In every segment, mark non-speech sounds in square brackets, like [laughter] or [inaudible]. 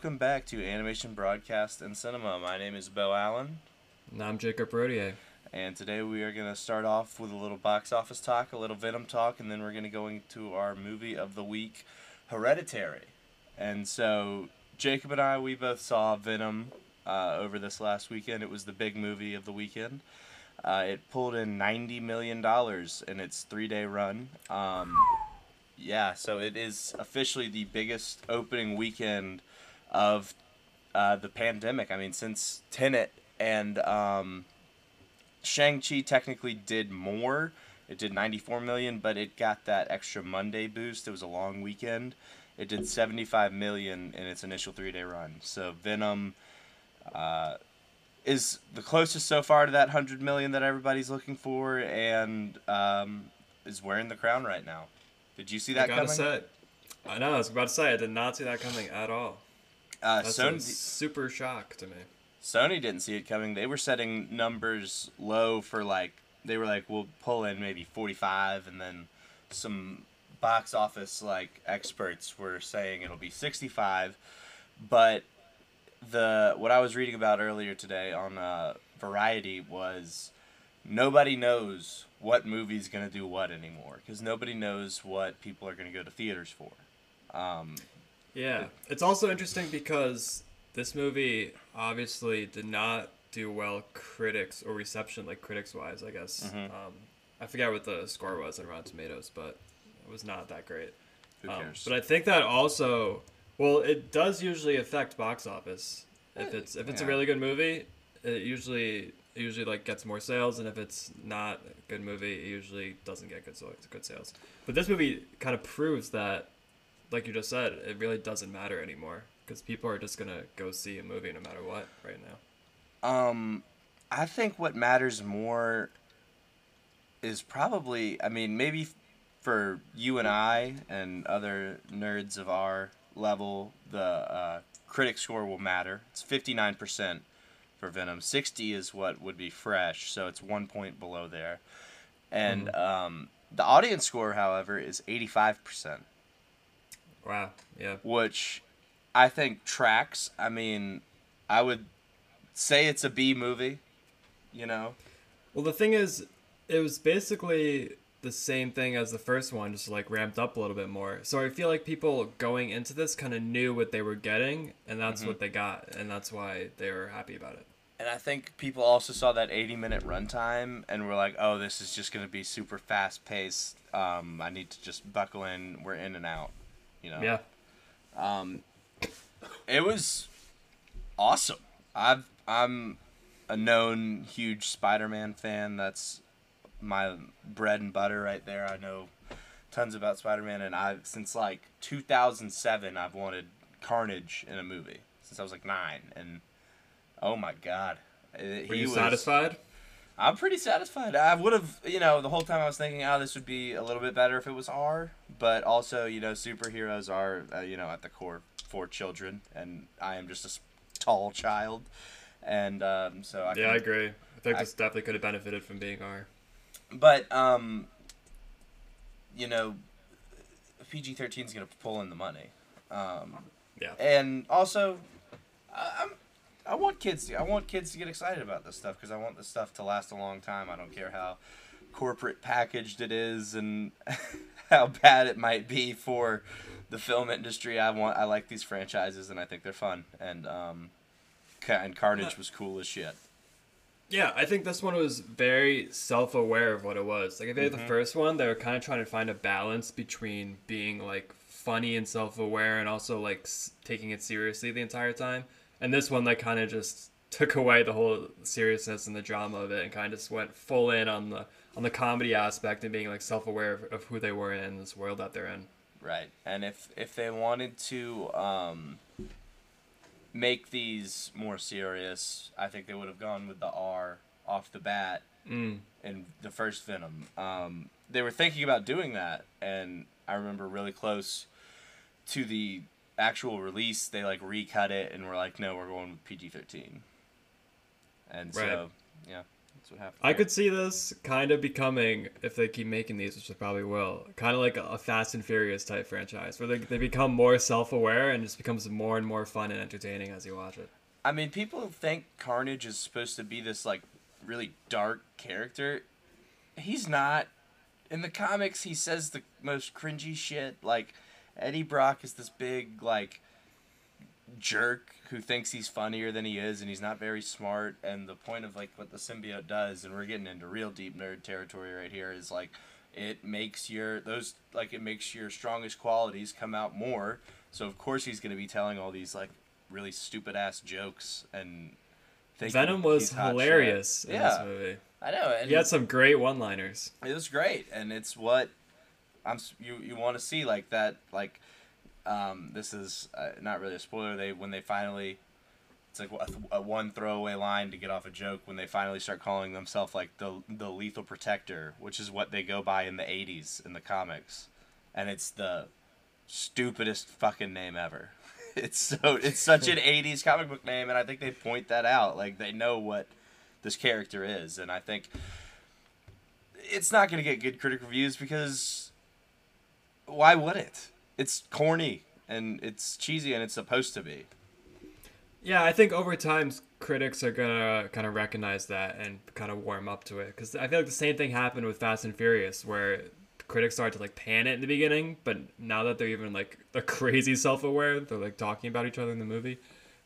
welcome back to Animation Broadcast and Cinema. My name is Bo Allen, And I'm Jacob Rodier. and today we are going to start off with a little box office talk, a little Venom talk, and then we're going to go into our movie of the week, Hereditary. And so, Jacob and I, we both saw Venom uh, over this last weekend. It was the big movie of the weekend. Uh, it pulled in $90 million in its three day run. Um, yeah, so it is officially the biggest opening weekend of uh, the pandemic. I mean, since Tenet and um, Shang-Chi technically did more. It did 94 million, but it got that extra Monday boost. It was a long weekend. It did 75 million in its initial three day run. So Venom uh, is the closest so far to that 100 million that everybody's looking for and um, is wearing the crown right now. Did you see that I gotta coming? say, I know. I was about to say I did not see that coming at all. Uh, That's a Sony, super shock to me. Sony didn't see it coming. They were setting numbers low for like they were like we'll pull in maybe 45 and then some box office like experts were saying it'll be 65 but the what I was reading about earlier today on uh, Variety was nobody knows what movie's going to do what anymore because nobody knows what people are going to go to theaters for. Um, Yeah, it's also interesting because this movie obviously did not do well critics or reception like critics wise. I guess Mhm. um, I forget what the score was on Rotten Tomatoes, but it was not that great. who Um, cares? but I think that also, well, it does usually affect box office. If it's if it's Yeah. a really good movie, it usually it usually like gets more sales, and if it's not a good movie, it usually doesn't get good good sales. But this movie kind of proves that, like you just said, it really doesn't matter anymore because people are just gonna go see a movie no matter what right now. Um, I think what matters more is probably, I mean, maybe for you and I and other nerds of our level, the uh, critic score will matter. It's 59% for Venom. 60 is what would be fresh, so it's one point below there. And um, the audience score, however, is 85%, Wow. Yeah. which I think tracks. I mean, I would say it's a B movie, you know? Well, the thing is, it was basically the same thing as the first one, just like ramped up a little bit more. So I feel like people going into this kind of knew what they were getting, and that's what they got, and that's why they were happy about it. And I think people also saw that 80 minute runtime and were like, oh, this is just going to be super fast paced. Um, I need to just buckle in. We're in and out. You know? Yeah. Um, it was awesome. I've, I'm a known huge Spider Man fan. That's my bread and butter right there. I know tons about Spider Man, and I've, since like 2007, I've wanted Carnage in a movie since I was like nine. And oh my god. Were he you was- satisfied? I'm pretty satisfied. I would have, you know, the whole time I was thinking, oh, this would be a little bit better if it was R. But also, you know, superheroes are, uh, you know, at the core for children, and I am just a tall child, and um, so I. Yeah, I agree. I think I- this definitely could have benefited from being R. But um, you know, PG thirteen is gonna pull in the money. Um, Yeah. and also, I'm. I want kids. To, I want kids to get excited about this stuff because I want this stuff to last a long time. I don't care how corporate packaged it is and [laughs] how bad it might be for the film industry. I want. I like these franchises and I think they're fun. And um, and Carnage was cool as shit. Yeah, I think this one was very self aware of what it was. Like, if they had the first one, they were kind of trying to find a balance between being, like, funny and self aware and also, like, s- taking it seriously the entire time. And this one, they kind of just took away the whole seriousness and the drama of it and kind of just went full in on the on the comedy aspect and being, like, self aware of, of who they were in this world that they're in. Right. And if if they wanted to um, make these more serious, I think they would have gone with the R off the bat Mm. in the first Venom. Um, they were thinking about doing that, and I remember really close to the actual release, they like recut it and were like, "No, we're going with PG thirteen." And so, Right. yeah, That's what happened. I there. could see this kind of becoming, if they keep making these, which they probably will, kind of like a, a Fast and Furious type franchise, where they, they become more self aware and just becomes more and more fun and entertaining as you watch it. I mean, people think Carnage is supposed to be this like really dark character. He's not. In the comics, he says the most cringy shit. Like Eddie Brock is this big like jerk who thinks he's funnier than he is, and he's not very smart. And the point of like what the symbiote does, and we're getting into real deep nerd territory right here, is like it makes your those like it makes your strongest qualities come out more. So of course he's gonna be telling all these like really stupid ass jokes and. Venom was shit. hilarious in Yeah. this movie. I know. And He had some great one liners. it was great, and it's what I'm. You you want to see like that like. Um, this is uh, not really a spoiler. They when they finally, it's like a, a one throwaway line to get off a joke when they finally start calling themselves like the the lethal protector, which is what they go by in the '80s in the comics, and it's the stupidest fucking name ever. [laughs] It's so it's such an [laughs] '80s comic book name, and I think they point that out. Like they know what this character is, and I think it's not going to get good critic reviews because why would it? It's corny and it's cheesy and it's supposed to be. Yeah, I think over time critics are gonna kind of recognize that and kind of warm up to it because I feel like the same thing happened with Fast and Furious where critics started to like pan it in the beginning, but now that they're even like they're [laughs] crazy self-aware, they're like talking about each other in the movie.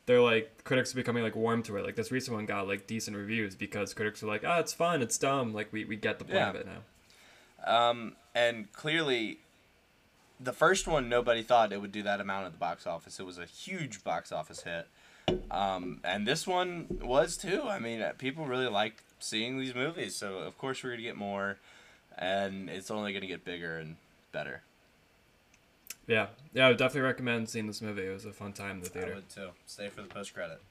They're like critics are becoming like warm to it. Like this recent one got like decent reviews because critics are like, "Oh, it's fun, it's dumb. Like we, we get the point Yeah. of it now." Um, and clearly, the first one nobody thought it would do that amount at the box office. It was a huge box office hit. Um, and this one was too. I mean, uh, people really like seeing these movies, so of course we're gonna get more, and it's only gonna get bigger and better. Yeah, yeah, I would definitely recommend seeing this movie. It was a fun time in the I theater. would too. Stay for the post credit.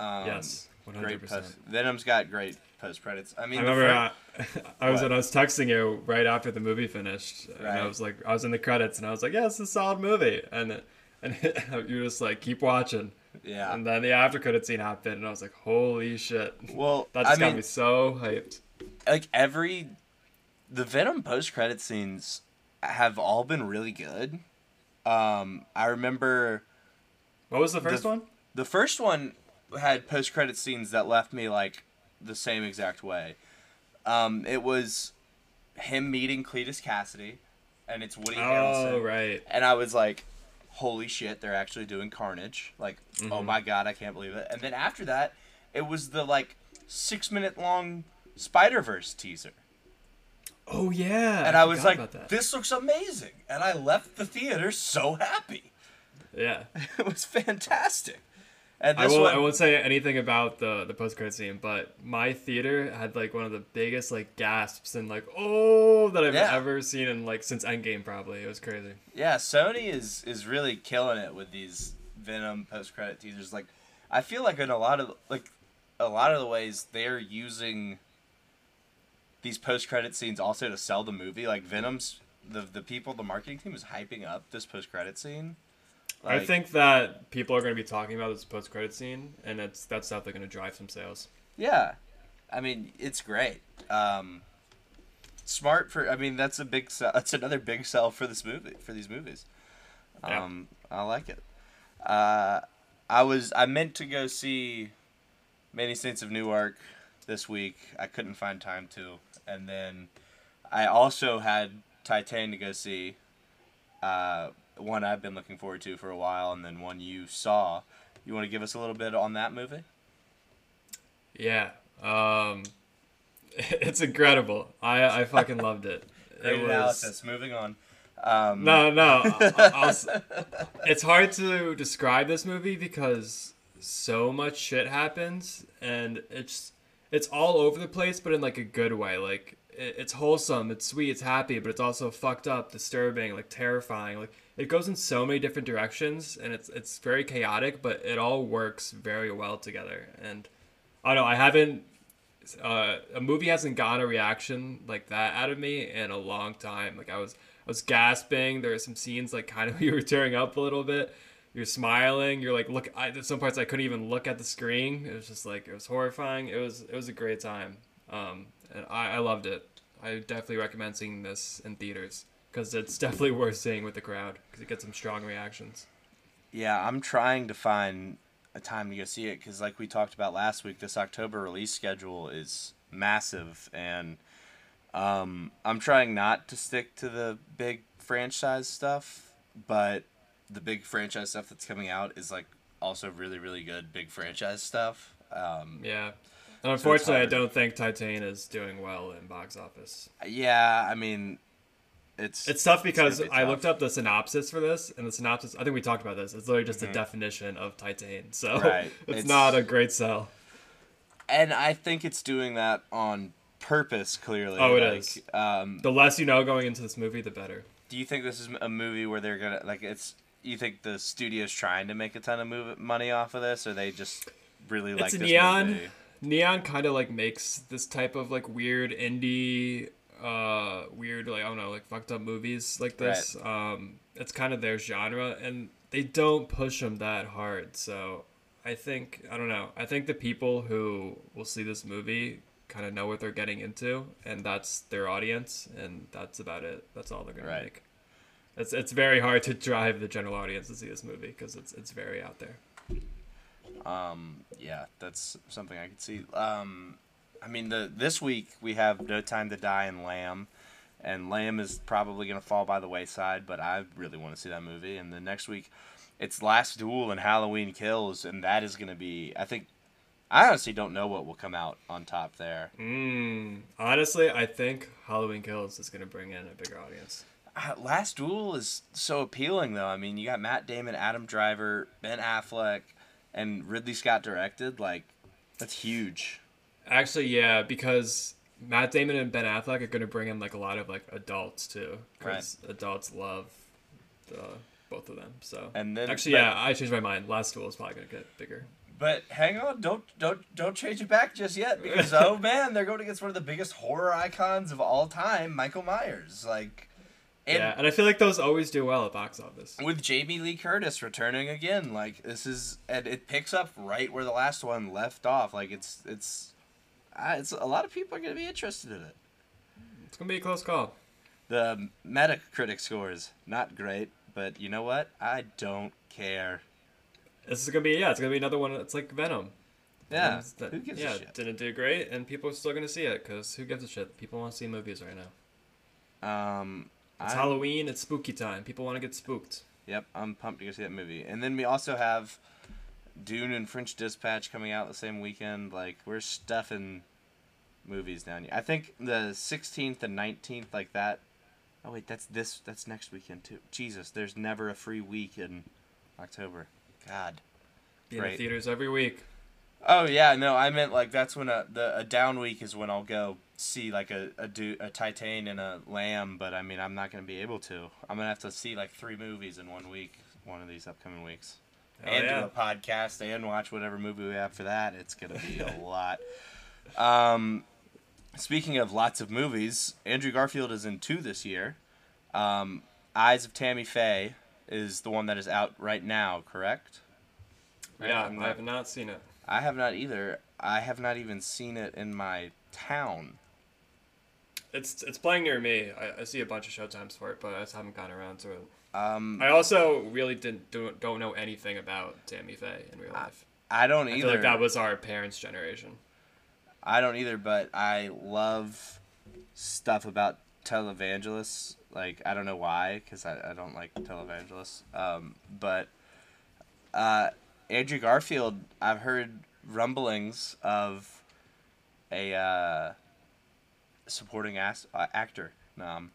Um, yes, one hundred great percent. post. Venom's got great post credits. I mean, I remember fir- uh, [laughs] I was What? when I was texting you right after the movie finished, and I was like, I was in the credits, and I was like, "Yeah, it's a solid movie," and and [laughs] you're just like, "Keep watching," yeah. and then the after credit scene happened, and I was like, "Holy shit!" Well, That I got mean, me so hyped. like every, the Venom post credit scenes have all been really good. Um, I remember What was the first The- one? the first one had post credit scenes that left me like the same exact way. Um, it was him meeting Cletus Cassidy, and it's Woody Oh Harrelson. right, and I was like, "Holy shit! They're actually doing Carnage!" Like, oh Mhm. my god, I can't believe it. And then after that, it was the like six minute long Spider Verse teaser, oh yeah, and I, was like, "This looks amazing!" And I left the theater so happy. yeah. [laughs] it was fantastic. And I won't, one, I won't say anything about the the post credit scene, but my theater had like one of the biggest like gasps and like oh that I've Yeah. ever seen in like since Endgame probably. It was crazy. yeah, Sony is is really killing it with these Venom post credit teasers. Like, I feel like in a lot of like a lot of the ways they're using these post credit scenes also to sell the movie. Like Venom's the the people, the marketing team is hyping up this post credit scene. I think that people are going to be talking about this post credit scene, and it's that's definitely going to drive some sales. Yeah, I mean it's great. Um, smart for. I mean that's a big. Sell, that's another big sell for this movie for these movies. Yeah. Um, I like it. Uh, I was I meant to go see Many Saints of Newark this week. I couldn't find time to, and then I also had Titan to go see. Uh, one I've been looking forward to for a while, and then one you saw. You want to give us a little bit on that movie? Yeah, um, [laughs] it's incredible. I I fucking loved it. [laughs] Great it was analysis. Moving on. Um, no no. [laughs] I- I'll it's hard to describe this movie because so much shit happens, and it's it's all over the place, but in like a good way. Like it, it's wholesome, it's sweet, it's happy, but it's also fucked up, disturbing, like terrifying. Like it goes in so many different directions, and it's it's very chaotic, but it all works very well together. And I don't know, I haven't. Uh, a movie hasn't gotten a reaction like that out of me in a long time. Like I was, I was gasping. There were some scenes like kind of [laughs] you were tearing up a little bit. You're smiling. You're like, look. I, some parts I couldn't even look at the screen. It was just like it was horrifying. It was, it was a great time. Um, and I, I loved it. I definitely recommend seeing this in theaters because it's definitely worth seeing with the crowd because it gets some strong reactions. Yeah, I'm trying to find a time to go see it because, like we talked about last week, this October release schedule is massive, and um, I'm trying not to stick to the big franchise stuff, but the big franchise stuff that's coming out is like also really, really good big franchise stuff. Um, Yeah. And unfortunately, I don't think Titan is doing well in box office. yeah, I mean, it's It's tough because gonna be I tough. looked up the synopsis for this, and the synopsis, I think we talked about this, it's literally just a definition of Titan. So Mm-hmm. [laughs] Right. it's, It's- not a great sell. and I think it's doing that on purpose. Clearly, Oh, it like, is. Um, The less you know going into this movie, the better. Do you think this is a movie where they're gonna like it's? You think the studio's trying to make a ton of move, money off of this, or they just really like it's this neon. movie? Neon kind of like makes this type of like weird indie, uh, weird like I don't know like fucked up movies like this. Um, it's kind of their genre, and they don't push them that hard. So I think I don't know. I think the people who will see this movie kind of know what they're getting into, and that's their audience, and that's about it. That's all they're gonna Right. make. It's it's very hard to drive the general audience to see this movie because it's it's very out there. Um, yeah, that's something I could see. Um, I mean, the this week we have No Time to Die and Lamb, and Lamb is probably gonna fall by the wayside, but I really want to see that movie. And the next week, it's Last Duel and Halloween Kills, and that is gonna be. I think. I honestly don't know what will come out on top there. Mm, honestly, I think Halloween Kills is gonna bring in a bigger audience. Uh, Last Duel is so appealing, though. I mean, you got Matt Damon, Adam Driver, Ben Affleck, and Ridley Scott directed. Like, that's huge. Actually, yeah, because Matt Damon and Ben Affleck are gonna bring in like a lot of like adults too, because adults love the both of them. So And then- actually, but- yeah, I changed my mind. Last Duel is probably gonna get bigger. But hang on, don't don't don't change it back just yet because [laughs] oh man, they're going against one of the biggest horror icons of all time, Michael Myers. Like, and yeah, and I feel like those always do well at box office. with Jamie Lee Curtis returning again, like this is and it picks up right where the last one left off. Like it's it's. Uh, it's a lot of people are going to be interested in it. It's gonna be a close call. The Metacritic scores not great, but you know what? I don't care. This is gonna be yeah, it's gonna be another one. It's like Venom. Yeah, that- who gives yeah, a shit? didn't do great, and people are still gonna see it because who gives a shit? People want to see movies right now. Um, It's I'm- Halloween. It's spooky time. People want to get spooked. Yep, I'm pumped to go see that movie. And then we also have Dune and French Dispatch coming out the same weekend. Like we're stuffing movies down here. I think the 16th and 19th, like that. Oh wait, that's this. That's next weekend too. Jesus, there's never a free week in October. God. Be in the theaters every week. Oh yeah, no, I meant like that's when a the a down week is when I'll go see like a a, du- a Titan and a Lamb, but I mean I'm not gonna be able to. I'm gonna have to see like three movies in one week, one of these upcoming weeks, Hell and yeah. do a podcast and watch whatever movie we have for that. It's gonna be a [laughs] lot. Um, speaking of lots of movies, Andrew Garfield is in two this year. Um, Eyes of Tammy Faye is the one that is out right now, correct? Right? Yeah, I'm I have not seen it. I have not either. I have not even seen it in my town. It's it's playing near me. I, I see a bunch of showtimes for it, but I just haven't gotten around to it. Um, I also really didn't don't, don't know anything about Tammy Faye in real life. I don't I either. feel like that was our parents' generation. I don't either, but I love stuff about televangelists. Like I don't know why, because I, I don't like televangelists. Um, but uh, Andrew Garfield, I've heard rumblings of a uh, supporting as- uh, actor. Um,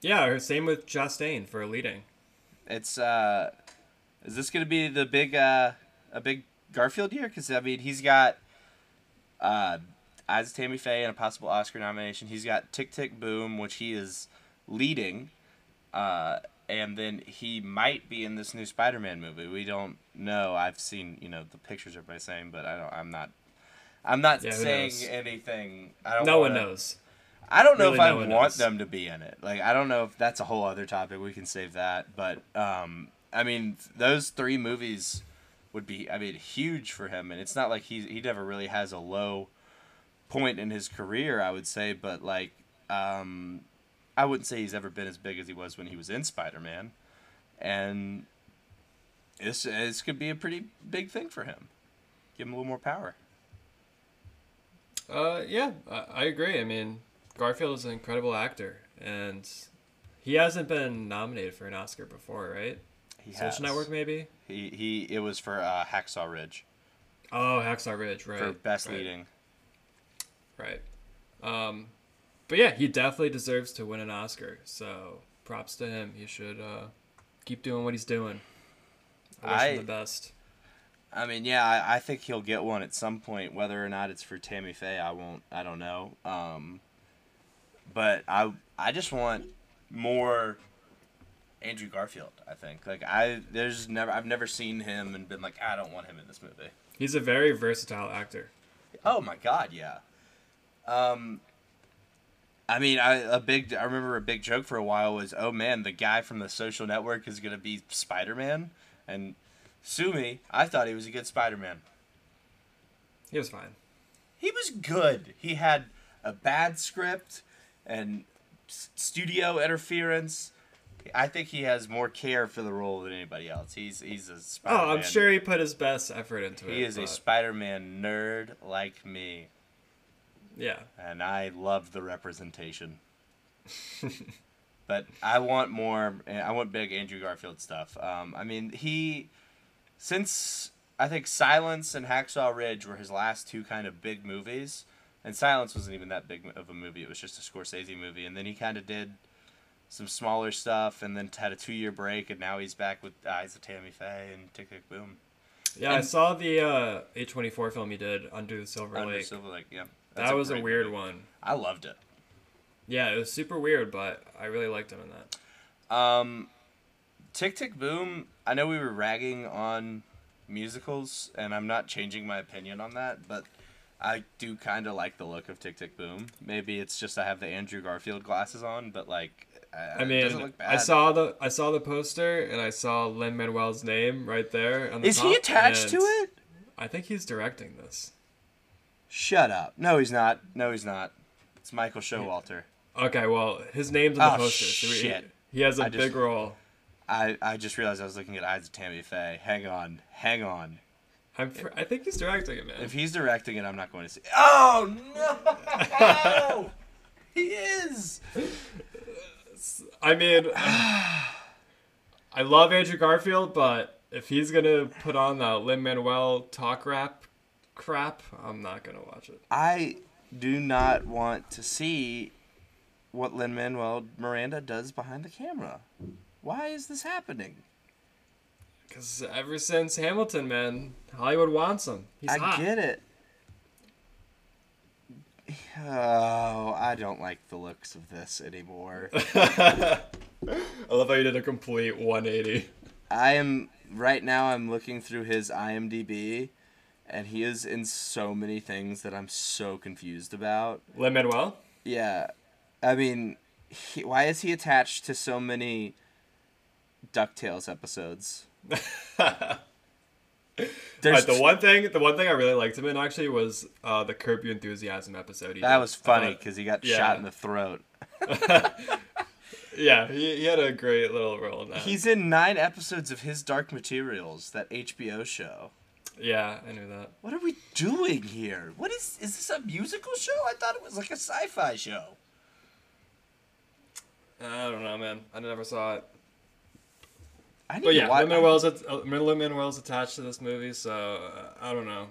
Yeah, same with Chastain for leading. It's uh, is this gonna be the big uh, a big Garfield year? Because I mean, he's got uh, as Tammy Faye and a possible Oscar nomination. He's got Tick Tick Boom, which he is leading, uh, and then he might be in this new Spider-Man movie. We don't know. I've seen you know the pictures everybody's saying, but I don't. I'm not. I'm not Yeah, saying anything. I don't. No one wanna- knows. I don't know Really, if I no one want knows. them to be in it. Like I don't know if that's a whole other topic. We can save that. But um, I mean, those three movies would be, I mean, huge for him. And it's not like he he never really has a low point in his career, I would say, but like, um, I wouldn't say he's ever been as big as he was when he was in Spider Man, and this this could be a pretty big thing for him. Give him a little more power. Uh, yeah, I, I agree. I mean, Garfield is an incredible actor, and he hasn't been nominated for an Oscar before, right? He Social has. Network, maybe. He he. It was for uh, Hacksaw Ridge Oh, Hacksaw Ridge, right? for best right, leading. Right. Um, but yeah, he definitely deserves to win an Oscar. So props to him. He should uh, keep doing what he's doing. I wish I- him the best. I mean, yeah, I, I think he'll get one at some point. Whether or not it's for Tammy Faye, I won't. I don't know. Um, but I I just want more Andrew Garfield. I think like I there's never I've never seen him and been like I don't want him in this movie. He's a very versatile actor. Oh my god, yeah. Um, I mean, I a big I remember a big joke for a while was, oh man, the guy from the Social Network is gonna be Spider Man, and sue me. I thought he was a good Spider Man. He was fine. He was good. He had a bad script and studio interference. I think he has more care for the role than anybody else. He's he's a Spider Oh, I'm sure he put his best effort into it. he is a Spider-Man nerd like me, yeah. and I love the representation. [laughs] but I want more. I want big Andrew Garfield stuff. Um, I mean, he since I think Silence and Hacksaw Ridge were his last two kind of big movies, and Silence wasn't even that big of a movie. It was just a Scorsese movie, and then he kind of did some smaller stuff, and then had a two-year break, and now he's back with Eyes of Tammy Faye and Tick Tick Boom. Yeah, I saw the uh, A24 film he did, Under the Silver Under Lake. Silver Lake, yeah. That's that was a great weird movie. one. I loved it. Yeah, it was super weird, but I really liked him in that. Um, Tick Tick Boom. I know we were ragging on musicals, and I'm not changing my opinion on that, but I do kind of like the look of Tick Tick Boom. Maybe it's just I have the Andrew Garfield glasses on, but like, uh, I it doesn't mean, look bad. I saw the I saw the poster and I saw Lin Manuel's name right there. On the Is he attached to it? I think he's directing this. Shut up. No, he's not. No, he's not. It's Michael Showalter. Okay, well, his name's on the Oh, poster. so he- shit. He, has a I just- big role. I, I just realized I was looking at Eyes of Tammy Faye. Hang on. Hang on. I'm, pr- I think he's directing it, man. If he's directing it, I'm not going to see. Oh no! [laughs] he is. I mean, I love Andrew Garfield, but if he's gonna put on that Lin Manuel talk rap crap, I'm not gonna watch it. I do not want to see what Lin Manuel Miranda does behind the camera. Why is this happening? Because ever since Hamilton, man, Hollywood wants him. He's I hot. get it. Oh, I don't like the looks of this anymore. [laughs] I love how you did a complete 180. I am right now. I'm looking through his IMDb, and he is in so many things that I'm so confused about. Lin Manuel? Yeah, I mean, he, why is he attached to so many Ducktales episodes? There's the one thing, the one thing I really liked him in actually was uh, the Curb Your Enthusiasm episode. He that did. was funny because he got yeah. shot in the throat. [laughs] yeah, he, he had a great little role in that. He's in nine episodes of his Dark Materials, that HBO show. yeah, I knew that. What are we doing here? What is is this a musical show? I thought it was like a sci-fi show. I don't know, man. I never saw it. I need But to yeah. Lin Manuel's at, uh, Lin Manuel's attached to this movie, so uh, I don't know.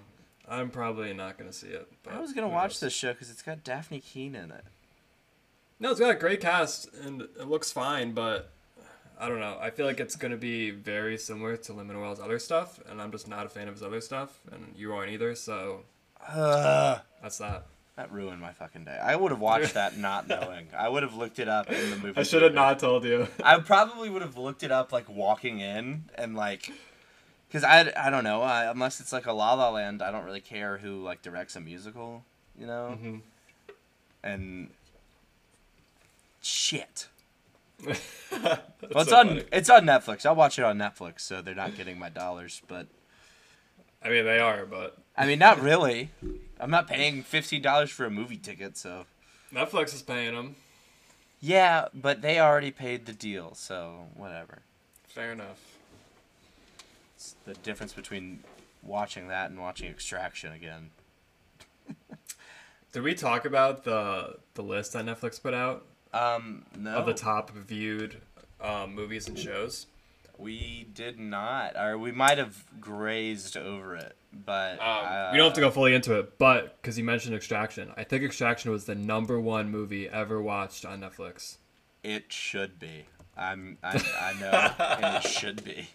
I'm probably not gonna see it. But I was gonna watch knows? this show because it's got Dafne Keen in it. No, it's got a great cast and it looks fine, but I don't know. I feel like it's gonna be very similar to Lin Manuel's other stuff, and I'm just not a fan of his other stuff, and you aren't either. So Ugh. that's that. That ruined my fucking day. I would have watched that not [laughs] knowing. I would have looked it up in the movie. I should have not told you. [laughs] I probably would have looked it up like walking in and like, cause I, I don't know I, unless it's like a La La Land. I don't really care who like directs a musical, you know. Mhm. And shit. [laughs] Well, it's so on funny. it's on Netflix. I'll watch it on Netflix, so they're not getting my dollars. But I mean, they are, but I mean, not really. I'm not paying fifteen dollars for a movie ticket, so. Netflix is paying them. Yeah, but they already paid the deal, so whatever. Fair enough. It's the difference between watching that and watching Extraction again. Did we talk about the the list that Netflix put out Um, no, of the top viewed um, movies and shows? We did not, or we might have grazed over it, but uh, we don't have to go fully into it, but because you mentioned Extraction, I think Extraction was the number one movie ever watched on Netflix. It should be. I'm. I, I know, [laughs] and it should be.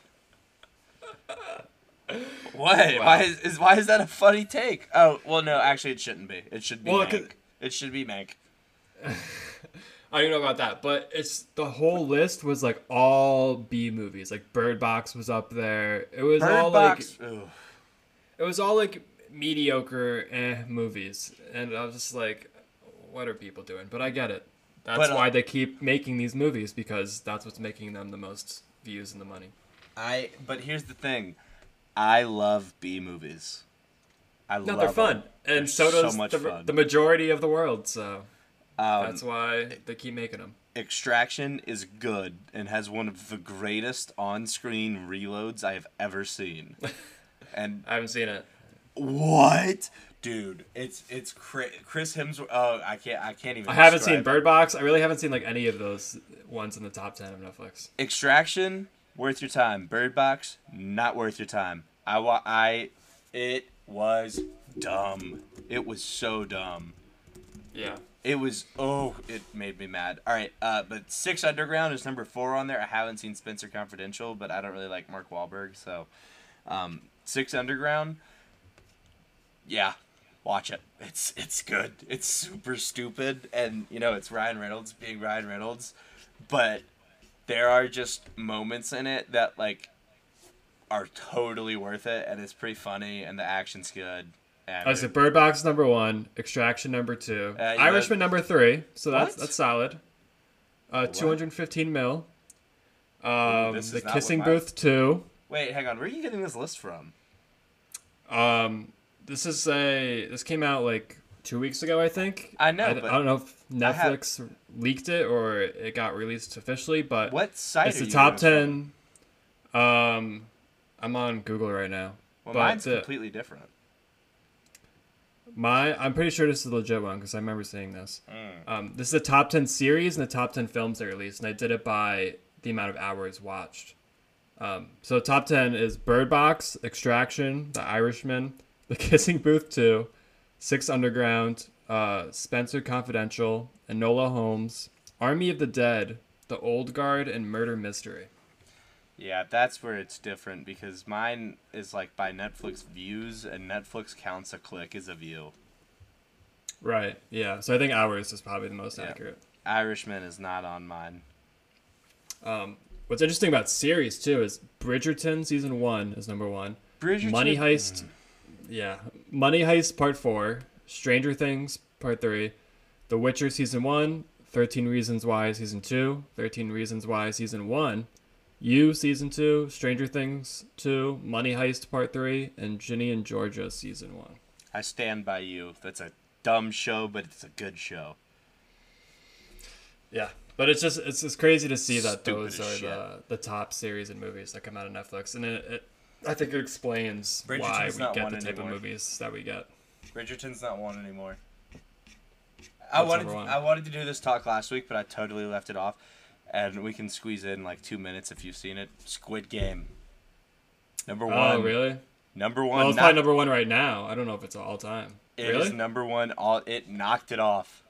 What? Wow. Why is, is why is that a funny take? Oh well, no, actually, it shouldn't be. It should be Well, It should be Mank. [laughs] I don't know about that, but it's the whole list was like all B movies. Like Bird Box was up there. It was all Box. like ugh. it was all like mediocre eh movies, and I was just like, what are people doing? But I get it. That's But, uh, why they keep making these movies because that's what's making them the most views and the money. I. But here's the thing. I love B movies. I No, love they're fun, them. and They're so does much the, the majority of the world. So Um, that's why they keep making them. Extraction is good and has one of the greatest on-screen reloads I have ever seen. [laughs] and I haven't seen it. what, dude? It's it's Chris, Chris Hemsworth. Oh, I can't I can't even. I haven't seen Bird Box. I really haven't seen like any of those ones in the top ten of Netflix. Extraction, worth your time. Bird Box, not worth your time. I wa- I, it was dumb. It was so dumb. Yeah. It was oh, it made me mad. All right, uh, but Six Underground is number four on there. I haven't seen Spencer Confidential, but I don't really like Mark Wahlberg, so um, Six Underground. Yeah, watch it. It's it's good. It's super stupid, and you know it's Ryan Reynolds being Ryan Reynolds, but there are just moments in it that like are totally worth it, and it's pretty funny, and the action's good. I said Bird Box number one, Extraction number two, Uh, Irishman number three. So that's What? that's solid. Uh, two hundred fifteen mil. Um, this the Kissing Booth two. wait, hang on. Where are you getting this list from? Um, this is a this came out like two weeks ago, I think. I know, I, but I don't know if I have- Netflix leaked it or it got released officially, but What site it's the top ten. Um, I'm on Google right now. Well, but mine's completely different. My, I'm pretty sure this is a legit one because I remember seeing this. Mm. Um, this is the top 10 series and the top 10 films they released, and I did it by the amount of hours watched. Um, so top 10 is Bird Box, Extraction, The Irishman, [laughs] The Kissing Booth 2, Six Underground, uh, Spencer Confidential, Enola Holmes, Army of the Dead, The Old Guard, and Murder Mystery. Yeah, that's where it's different because mine is like by Netflix views, and Netflix counts a click as a view. Right, yeah. So I think hours is probably the most Yeah. accurate. Irishman is not on mine. Um, what's interesting about series too is Bridgerton season one is number one. Bridgerton- Money Heist, yeah, Money Heist part four, Stranger Things part three, The Witcher season one, 13 Reasons Why season two, 13 Reasons Why season one, You season two, Stranger Things two, Money Heist part three, and Ginny and Georgia season one. I stand by you. That's a dumb show, but it's a good show. Yeah, but it's just it's just crazy to see that Stupid those are shit. the the top series and movies that come out of Netflix, and it, it I think it explains why we get the type anymore. of movies that we get. Bridgerton's not one anymore. I wanted? I wanted to do this talk last week, but I totally left it off. And we can squeeze in like two minutes if you've seen it. Squid Game. Number oh, one. Oh, really? Number one. Well, it's not- probably number one right now. I don't know if it's all time. It is really? number one. All it knocked it off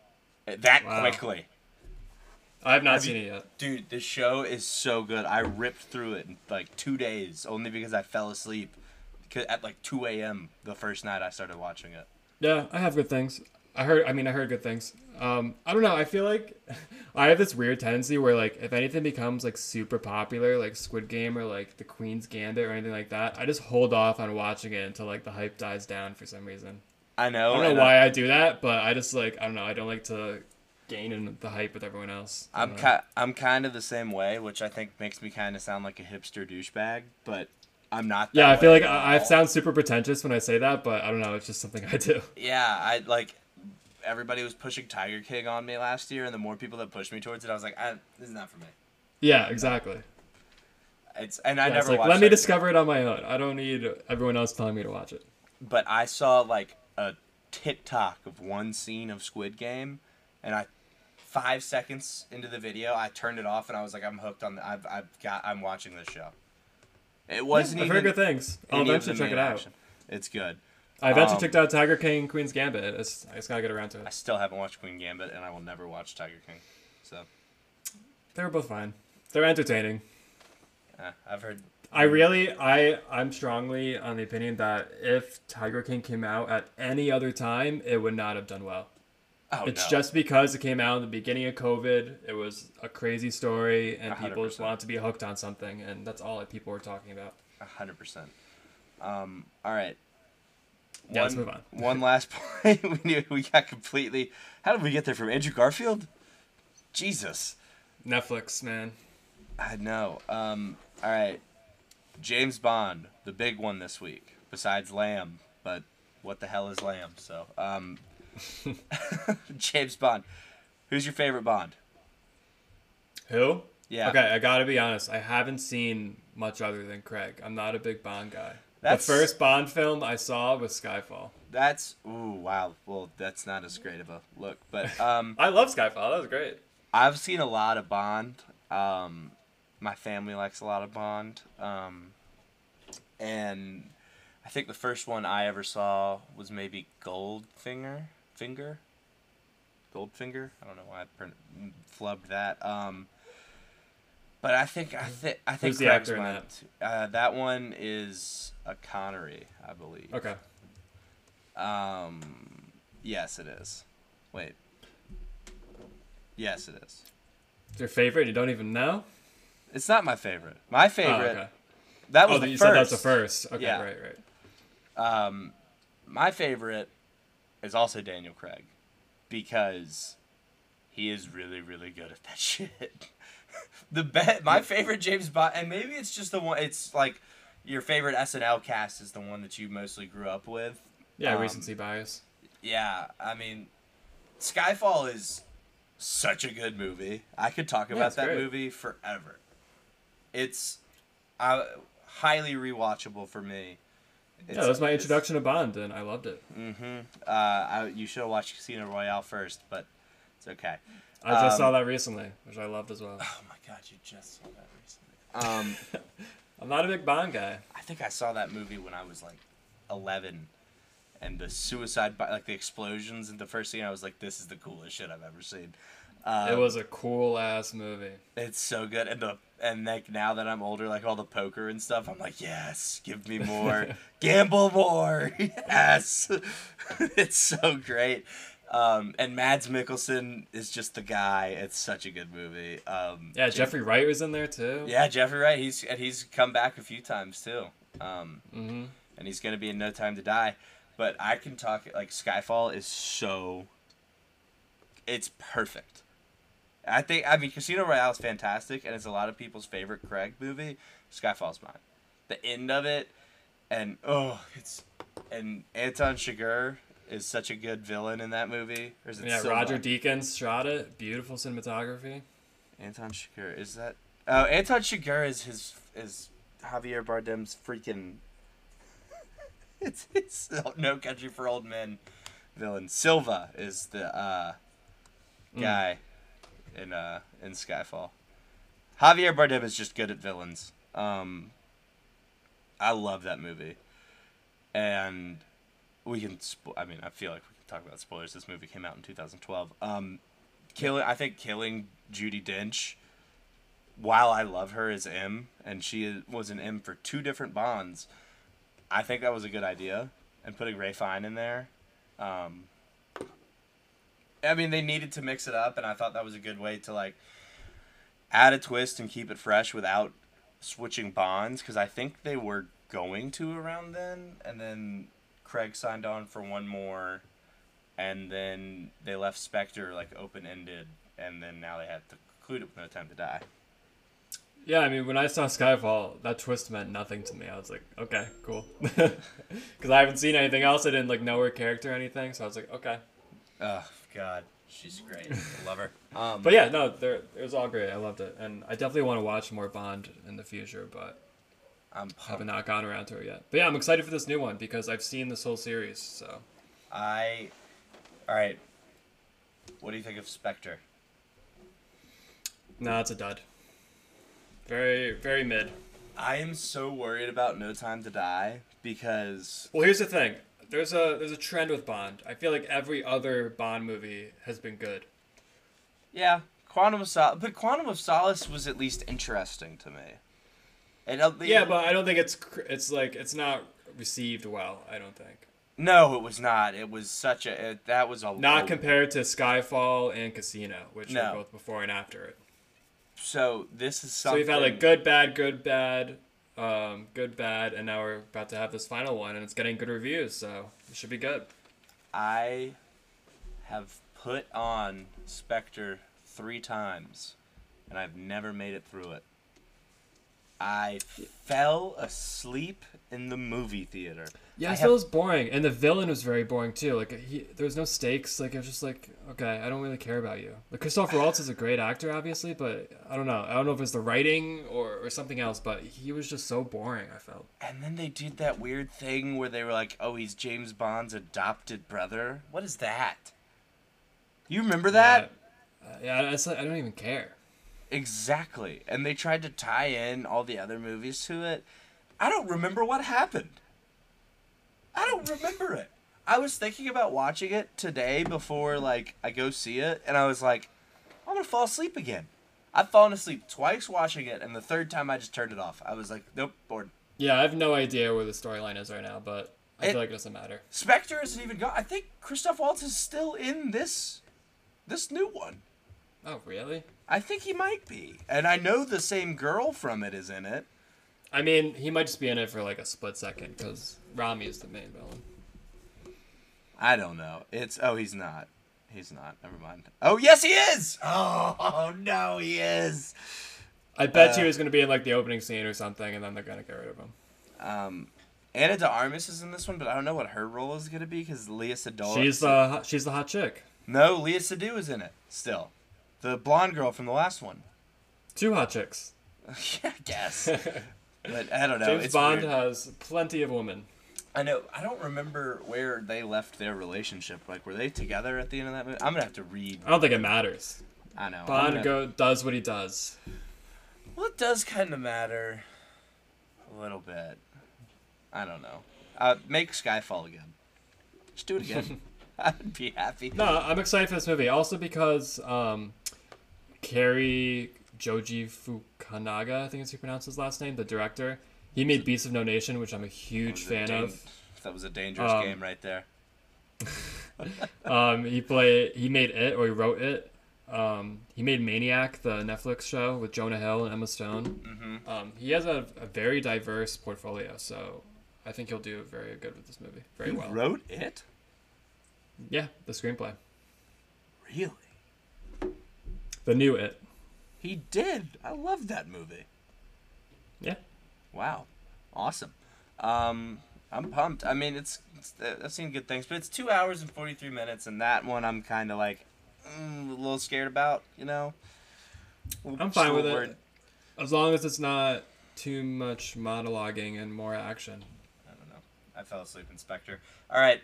that Wow. quickly, I have not Have seen you- it yet. dude. The show is so good. I ripped through it in like two days, only because I fell asleep at like two a.m. the first night I started watching it. Yeah, I have good things. I heard. I mean, I heard good things. Um, I don't know. I feel like [laughs] I have this weird tendency where, like, if anything becomes like super popular, like Squid Game or like The Queen's Gambit or anything like that, I just hold off on watching it until like the hype dies down for some reason. I know. I don't know why I do that, but I just like I don't know. I don't like to gain in the hype with everyone else. I'm ki- I'm kind of the same way, which I think makes me kind of sound like a hipster douchebag. But I'm not. Yeah, I feel like I, I sound super pretentious when I say that, but I don't know. It's just something [laughs] I do. Yeah, I like. Everybody was pushing Tiger King on me last year, and the more people that pushed me towards it, I was like, I, "This is not for me." Yeah, exactly. It's and I Yeah, never like, let me discover it on my own. I don't need everyone else telling me to watch it. but I saw like a TikTok of one scene of Squid Game, and I five seconds into the video, I turned it off, and I was like, I'm hooked on. The, I've I've got. I'm watching this show. It wasn't I've even. heard good things. I'll eventually check it out. action. It's good. I eventually Um, checked out Tiger King, Queen's Gambit. It's, I just gotta get around to it. I still haven't watched Queen Gambit, and I will never watch Tiger King. So They were both fine. They're entertaining. eh, I've heard. I really, I, I'm strongly on the opinion that if Tiger King came out at any other time, it would not have done well. Oh It's no. just because it came out in the beginning of COVID. It was a crazy story, and A hundred people just percent. wanted to be hooked on something, and that's all that people were talking about. A hundred percent. Um. All right. Yeah, let's One- move on. [laughs] One last point. [laughs] we knew we got completely. How did we get there from Andrew Garfield? Jesus. Netflix, man. I know. Um. All right. James Bond, the big one this week, besides Lamb. But what the hell is Lamb? So, um. [laughs] James Bond. Who's your favorite Bond? Who? Yeah. Okay, I gotta be honest. I haven't seen much other than Craig. I'm not a big Bond guy. That's- The first Bond film I saw was Skyfall. That's ooh wow. Well, that's not as great of a look, but [laughs] um. I love Skyfall. That was great. I've seen a lot of Bond. Um, my family likes a lot of Bond. Um, and I think the first one I ever saw was maybe Goldfinger. Finger? Goldfinger? I don't know why I flubbed that. Um, but I think I think I think Who's the Craig's actor in too. Uh, that one is a Connery, I believe. Okay. Um, yes, it is. Wait. Yes, it is. It's your favorite? You don't even know? It's not my favorite. My Oh, favorite. okay. That was Oh, the you first. said that's the first. Okay, Yeah. right, right. Um, my favorite is also Daniel Craig because he is really, really good at that [laughs] shit. [laughs] the bet my favorite James Bond, and maybe it's just the one. It's like your favorite SNL cast is the one that you mostly grew up with. Yeah, Um, recency bias. Yeah, I mean, Skyfall is such a good movie. I could talk Yeah, about it's that great. movie forever. It's uh, highly rewatchable for me. Yeah, that was my introduction to Bond, and I loved it. Mm-hmm. Uh, I, you should have watched Casino Royale first, but it's okay. I just Um, saw that recently, which I loved as well. Oh my god, you just saw that recently. Um, [laughs] I'm not a big Bond guy. I think I saw that movie when I was like 11, and the suicide, like the explosions and the first scene, I was like, this is the coolest shit I've ever seen. Um, it was a cool ass movie. It's so good, and the and like now that I'm older, like all the poker and stuff, I'm like, yes, give me more, [laughs] gamble more, [laughs] yes. it's so great. Um, and Mads Mikkelsen is just the guy. It's such a good movie. Um, Yeah, Jeffrey Wright was in there too. Yeah, Jeffrey Wright. He's and he's come back a few times too. Um, hmm and he's gonna be in No Time to Die. But I can talk like Skyfall is so. It's perfect. I think I mean Casino Royale is fantastic, and it's a lot of people's favorite Craig movie. Skyfall's mine. The end of it, and oh, it's and Anton Chigurh is such a good villain in that movie. Or is it Yeah, Silva? Roger Deakins shot it. Beautiful cinematography. Anton Chigurh is that? Oh, Anton Chigurh is his is Javier Bardem's freaking. [laughs] it's it's No Country for Old Men villain. Silva is the uh, guy in uh in Skyfall. Javier Bardem is just good at villains. Um, I love that movie, and we can. Spo- I mean, I feel like we can talk about spoilers. This movie came out in 2012. Um, killing. I think killing Judi Dench. While I love her as M, and she was an M for two different Bonds, I think that was a good idea. And putting Ralph Fiennes in there, um, I mean, they needed to mix it up, and I thought that was a good way to like add a twist and keep it fresh without switching bonds because I think they were going to around then, and then Craig signed on for one more, and then they left Spectre like open ended, and then now they have to conclude it with No Time to Die. Yeah, I mean, when I saw Skyfall, that twist meant nothing to me. I was like, okay, cool, [laughs] because I haven't seen anything else. I didn't like know her character or anything, so I was like, okay. Oh God, she's great. I [laughs] love her. Um, But yeah, no, it was all great. I loved it, and I definitely want to watch more Bond in the future, but I'm haven't pumped. not gotten around to it yet. But yeah, I'm excited for this new one because I've seen this whole series. So I. All right. What do you think of Spectre? no, it's a dud. Very, very mid. I am so worried about No Time to Die because Well, here's the thing. There's a there's a trend with Bond. I feel like every other Bond movie has been good. yeah, Quantum of Solace, but Quantum of Solace was at least interesting to me. And Yeah, but I don't think it's it's like it's not received well. I don't think. no, it was not. It was such a it, that was a lot. Not compared to Skyfall and Casino, which No. are both before and after it. So this is So we've had like good, bad, good, bad, um, good, bad, and now we're about to have this final one, and it's getting good reviews, so it should be good. I have put on Spectre three times, and I've never made it through it. I fell asleep in the movie theater. Yeah, I it have- feels boring, and the villain was very boring too. Like he, there was no stakes. Like it was just like, okay, I don't really care about you. Like Christopher Waltz is a great actor, obviously, but I don't know. I don't know if it's the writing or, or something else, but he was just so boring. I felt. And then they did that weird thing where they were like, "Oh, he's James Bond's adopted brother." What is that? You remember that? Uh, yeah, it's like, I don't even care. Exactly. And they tried to tie in all the other movies to it. I don't remember what happened. I don't remember it. I was thinking about watching it today before like I go see it and I was like, I'm going to fall asleep again. I've fallen asleep twice watching it and the third time I just turned it off. I was like, nope, bored. Yeah, I have no idea where the storyline is right now, but I It- feel like it doesn't matter. Spectre isn't even gone. I think Christoph Waltz is still in this this new one. Oh, really? I think he might be. And I know the same girl from it is in it. I mean, he might just be in it for like a split second because Rami is the main villain. I don't know. It's oh he's not. He's not. Never mind. Oh yes he is. [laughs] Oh, no he is. I bet Uh, you he's gonna be in like the opening scene or something, and then they're gonna get rid of him. Um, Ana de Armas is in this one, but I don't know what her role is gonna be because Léa Seydoux. She's the hot- she's the hot chick. no Léa Seydoux is in it still. The blonde girl from the last one. Two hot chicks. [laughs] yeah, I guess. [laughs] but I don't know. James it's Bond weird. has plenty of women. I know. I don't remember where they left their relationship. Like, were they together at the end of that movie? I'm gonna have to read. I don't think it matters. I know. Bond gonna- go does what he does. Well, it does kind of matter a little bit. I don't know. Uh, make Skyfall again. Just do it again. [laughs] I'd be happy. No, I'm excited for this movie. Also because um, Cary Joji Fukunaga, I think is how you pronounce his last name, the director. He made Beasts of No Nation, which I'm a huge was a fan of. That was a dangerous Um, game right there. [laughs] Um, he played, he made it or he wrote it. Um, he made Maniac, the Netflix show with Jonah Hill and Emma Stone. hmm Um, he has a, a very diverse portfolio, so I think he'll do very good with this movie. Very You well. wrote it? Yeah, the screenplay, Really? The new It. He did. I love that movie. Yeah. Wow. Awesome. Um, I'm pumped. I mean, it's, it's I've seen good things, but it's two hours and 43 minutes, and that one I'm kind of like mm, a little scared about, you know? I'm fine with it. As long as it's not too much monologuing and more action. I don't know. I fell asleep in Spectre. All right.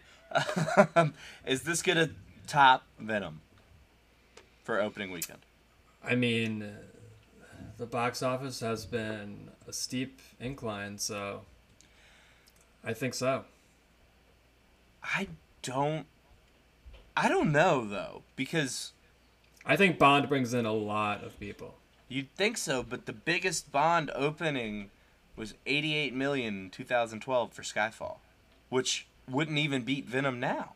[laughs] Is this going to top Venom for opening weekend? I mean, the box office has been a steep incline, so I think so. I don't. I don't know, though, because I think Bond brings in a lot of people. You'd think so, but the biggest Bond opening was 88 million in 2012 for Skyfall, which wouldn't even beat Venom now.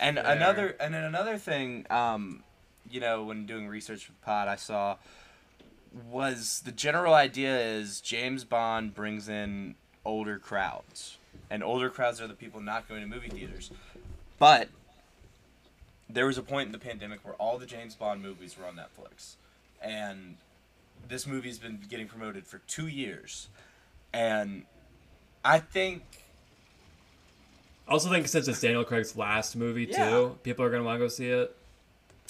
And Fair. another and then another thing, um, you know, when doing research for Pod, I saw was the general idea is James Bond brings in older crowds, and older crowds are the people not going to movie theaters, but there was a point in the pandemic where all the James Bond movies were on Netflix. and this movie's been getting promoted for two years, and I think I also think since it's Daniel Craig's last movie Yeah. too, people are gonna want to go see it.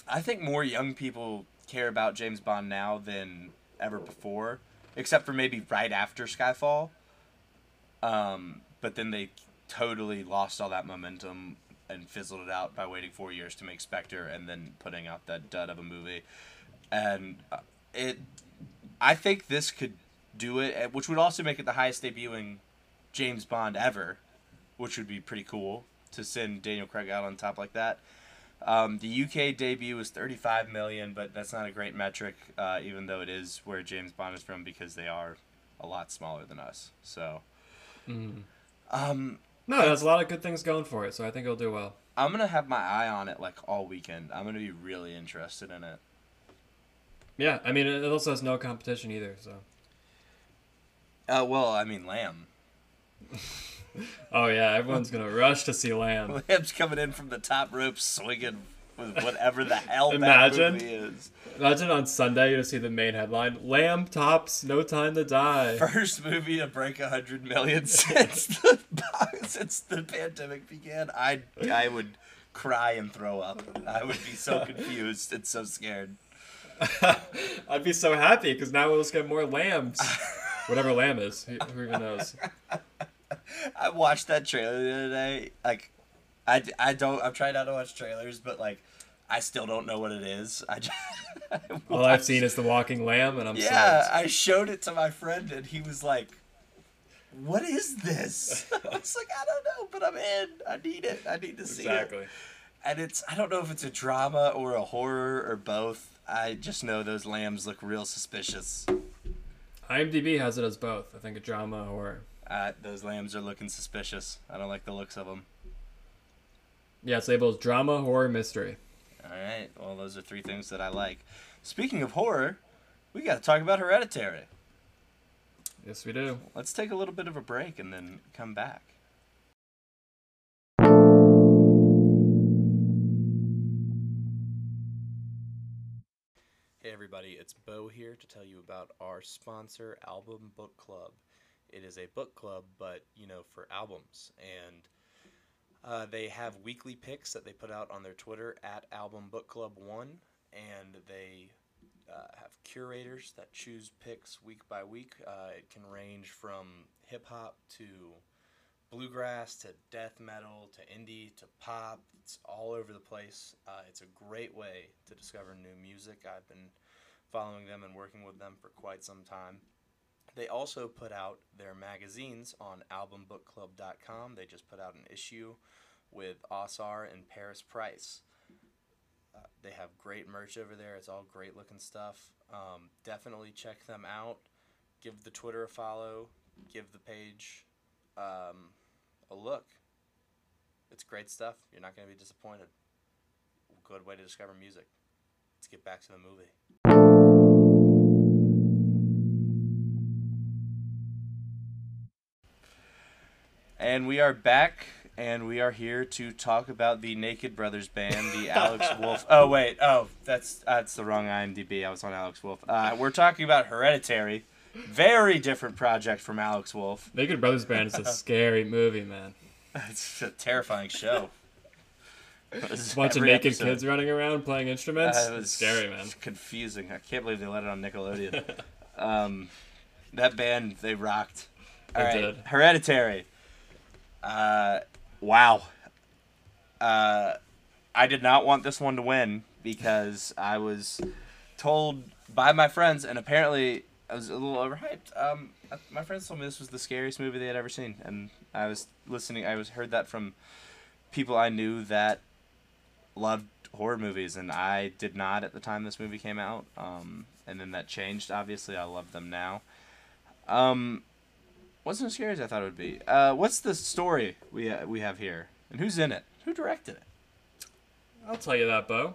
I think more young people care about James Bond now than ever before, except for maybe right after Skyfall. Um, but then they totally lost all that momentum and fizzled it out by waiting four years to make Spectre and then putting out that dud of a movie. And uh, it, I think this could do it, eh, which would also make it the highest debuting James Bond ever, which would be pretty cool to send Daniel Craig out on top like that. Um, the UK debut was 35 million, but that's not a great metric, uh, even though it is where James Bond is from because they are a lot smaller than us. So, um, No, there's a lot of good things going for it, so I think it'll do well. I'm gonna have my eye on it like all weekend. I'm gonna be really interested in it. Yeah, I mean it also has no competition either. So. Uh, well, I mean, Lamb. [laughs] Oh yeah, everyone's gonna rush to see Lamb. [laughs] Lamb's coming in from the top rope, swinging with whatever the hell Imagine. that movie is. Imagine on Sunday you to see the main headline: Lamb tops No Time to Die. First movie to break a hundred million [laughs] since the since the pandemic began. I I would cry and throw up. I would be so [laughs] confused and so scared. I'd be so happy because now we'll just get more lambs. Whatever lamb is, who even knows? I watched that trailer the other day. Like, I, I don't. I'm trying not to watch trailers, but like, I still don't know what it is. I just, [laughs] I All I've seen is the walking lamb, and I'm Yeah, sold. I showed it to my friend, and he was like, "What is this?" [laughs] I was like, "I don't know, but I'm in. I need it. I need to see it." Exactly. And it's I don't know if it's a drama or a horror or both. I just know those lambs look real suspicious. IMDb has it as both. I think a drama or Uh, those lambs are looking suspicious. I don't like the looks of them. yeah, it's labeled drama, horror, mystery. All right. Well, those are three things that I like. Speaking of horror, we got to talk about Hereditary. Yes, we do. Let's take a little bit of a break and then come back. Hey everybody, it's Bo here to tell you about our sponsor, Album Book Club. It is a book club, but you know, for albums. And uh, they have weekly picks that they put out on their Twitter at Album Book Club One, and they uh, have curators that choose picks week by week. Uh, it can range from hip hop to bluegrass to death metal to indie to pop. It's all over the place. Uh, it's a great way to discover new music. I've been following them and working with them for quite some time. They also put out their magazines on albumbookclub.com. They just put out an issue with Osar and Paris Price. Uh, they have great merch over there. It's all great looking stuff. Um, definitely check them out. Give the Twitter a follow. Give the page um, a look. It's great stuff. You're not going to be disappointed. Good way to discover music. Let's get back to the movie. And we are back, and we are here to talk about the Naked Brothers band, the [laughs] Alex Wolff. Oh wait, oh that's that's the wrong IMDb. I was on Alex Wolff. Uh, we're talking about Hereditary, very different project from Alex Wolff. Naked Brothers Band is a [laughs] scary movie, man. It's a terrifying show. A bunch of naked kids running around playing instruments. Uh, it it's scary, man. Confusing. I can't believe they let it on Nickelodeon. [laughs] um, that band, they rocked. All They right, did. Hereditary. Uh, wow. Uh, I did not want this one to win because I was told by my friends, and apparently I was a little overhyped. Um, uh, my friends told me this was the scariest movie they had ever seen, and I was listening. I was heard that from people I knew that loved horror movies, and I did not at the time this movie came out. Um, and then that changed. Obviously, I love them now. Um, wasn't as scary as I thought it would be. Uh, what's the story we uh, we have here, and who's in it? Who directed it? I'll tell you that, Bo.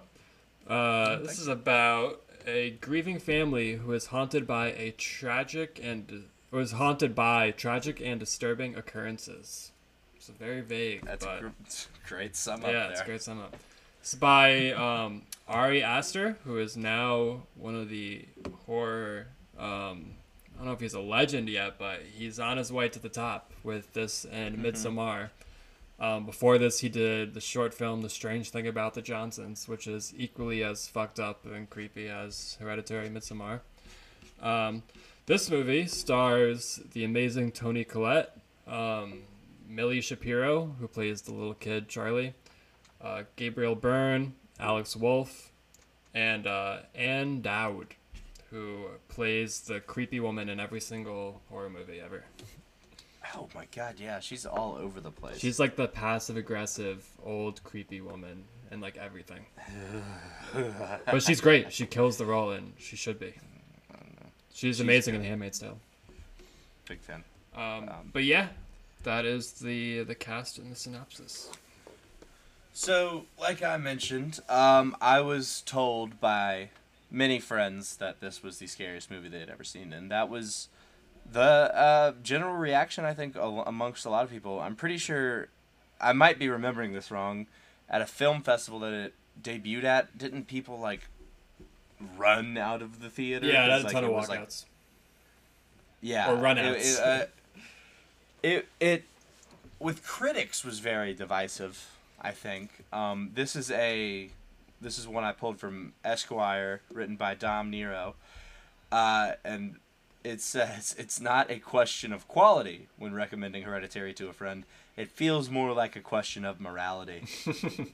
Uh, this is about a grieving family who is haunted by a tragic and was haunted by tragic and disturbing occurrences. It's very vague, That's but a gr- great sum up yeah, there. it's a great sum up. It's by um, Ari Aster, who is now one of the horror. Um, I don't know if he's a legend yet, but he's on his way to the top with this and Midsommar. Um, before this, he did the short film "The Strange Thing About the Johnsons," which is equally as fucked up and creepy as Hereditary Midsommar. Um, this movie stars the amazing Toni Collette, um, Milly Shapiro, who plays the little kid Charlie, uh, Gabriel Byrne, Alex Wolff, and uh, Ann Dowd, who plays the creepy woman in every single horror movie ever. Oh my god, yeah, she's all over the place. She's like the passive aggressive old creepy woman and like everything. [laughs] but she's great. She kills the role and she should be. She's, She's amazing in. The Handmaid's Tale. big fan. Um, Um, but yeah, that is the the cast and the synopsis. So, like I mentioned, um, I was told by many friends that this was the scariest movie they had ever seen, and that was the uh, general reaction. I think amongst a lot of people. I'm pretty sure, I might be remembering this wrong. At a film festival that it debuted at, didn't people like run out of the theater? Yeah, a ton of was, like, walkouts. yeah Or it- runouts. It, uh, it, it with critics was very divisive. I think um, this is a this is one I pulled from Esquire, written by Dom Nero, uh, and it says it's not a question of quality when recommending Hereditary to a friend. It feels more like a question of morality. [laughs]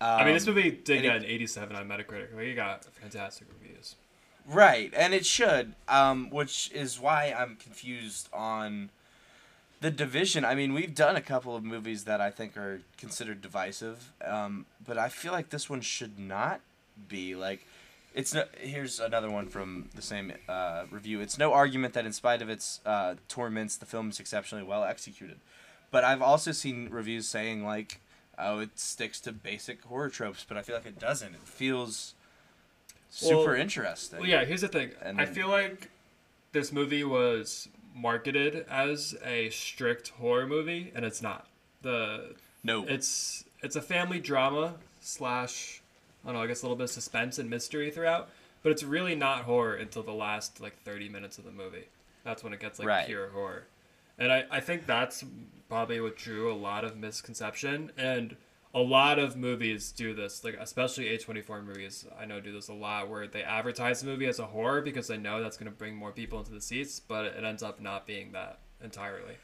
I mean, this Um, movie did get it- an 87 on Metacritic. Like, it got fantastic reviews. Right, and it should, um, which is why I'm confused on the division. I mean, we've done a couple of movies that I think are considered divisive, um, but I feel like this one should not be. Like, it's no. Here's another one from the same uh, review. It's no argument that, in spite of its uh, torments, the film is exceptionally well executed. But I've also seen reviews saying like, "Oh, it sticks to basic horror tropes," but I feel like it doesn't. It feels super Well- interesting. Well, yeah, here's the thing. And I then- feel like this movie was marketed as a strict horror movie, and it's not. The No. it's it's a family drama slash I don't know, I guess a little bit of suspense and mystery throughout, but it's really not horror until the last like 30 minutes of the movie. That's when it gets like Right. pure horror. And I, I think that's probably what drew a lot of misconception and a lot of movies do this, like especially A24 movies. I know do this a lot where they advertise the movie as a horror because they know that's going to bring more people into the seats, but it ends up not being that entirely.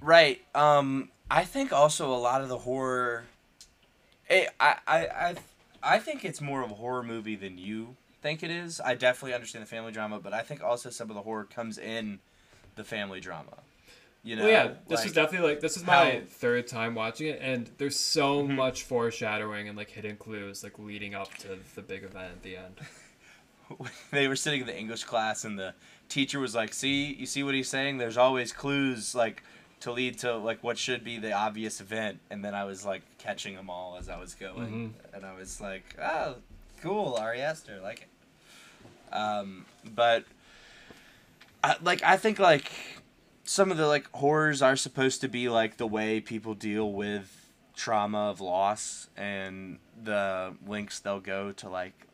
Right. Um, I think also a lot of the horror. It, I, I, I, I think it's more of a horror movie than you think it is. I definitely understand the family drama, but I think also some of the horror comes in the family drama. You know. Well, yeah, this like- is definitely like this is my how- third time watching it, and there's so Mhm. much foreshadowing and like hidden clues like leading up to the big event at the end. [laughs] they were sitting in the English class and the teacher was like, "See, you see what he's saying? There's always clues like to lead to like what should be the obvious event." And then I was like catching them all as I was going, and I was like, "Oh, cool, Ari Aster, like it." Um, but I, like I think like some of the like horrors are supposed to be like the way people deal with trauma of loss and the links they'll go to like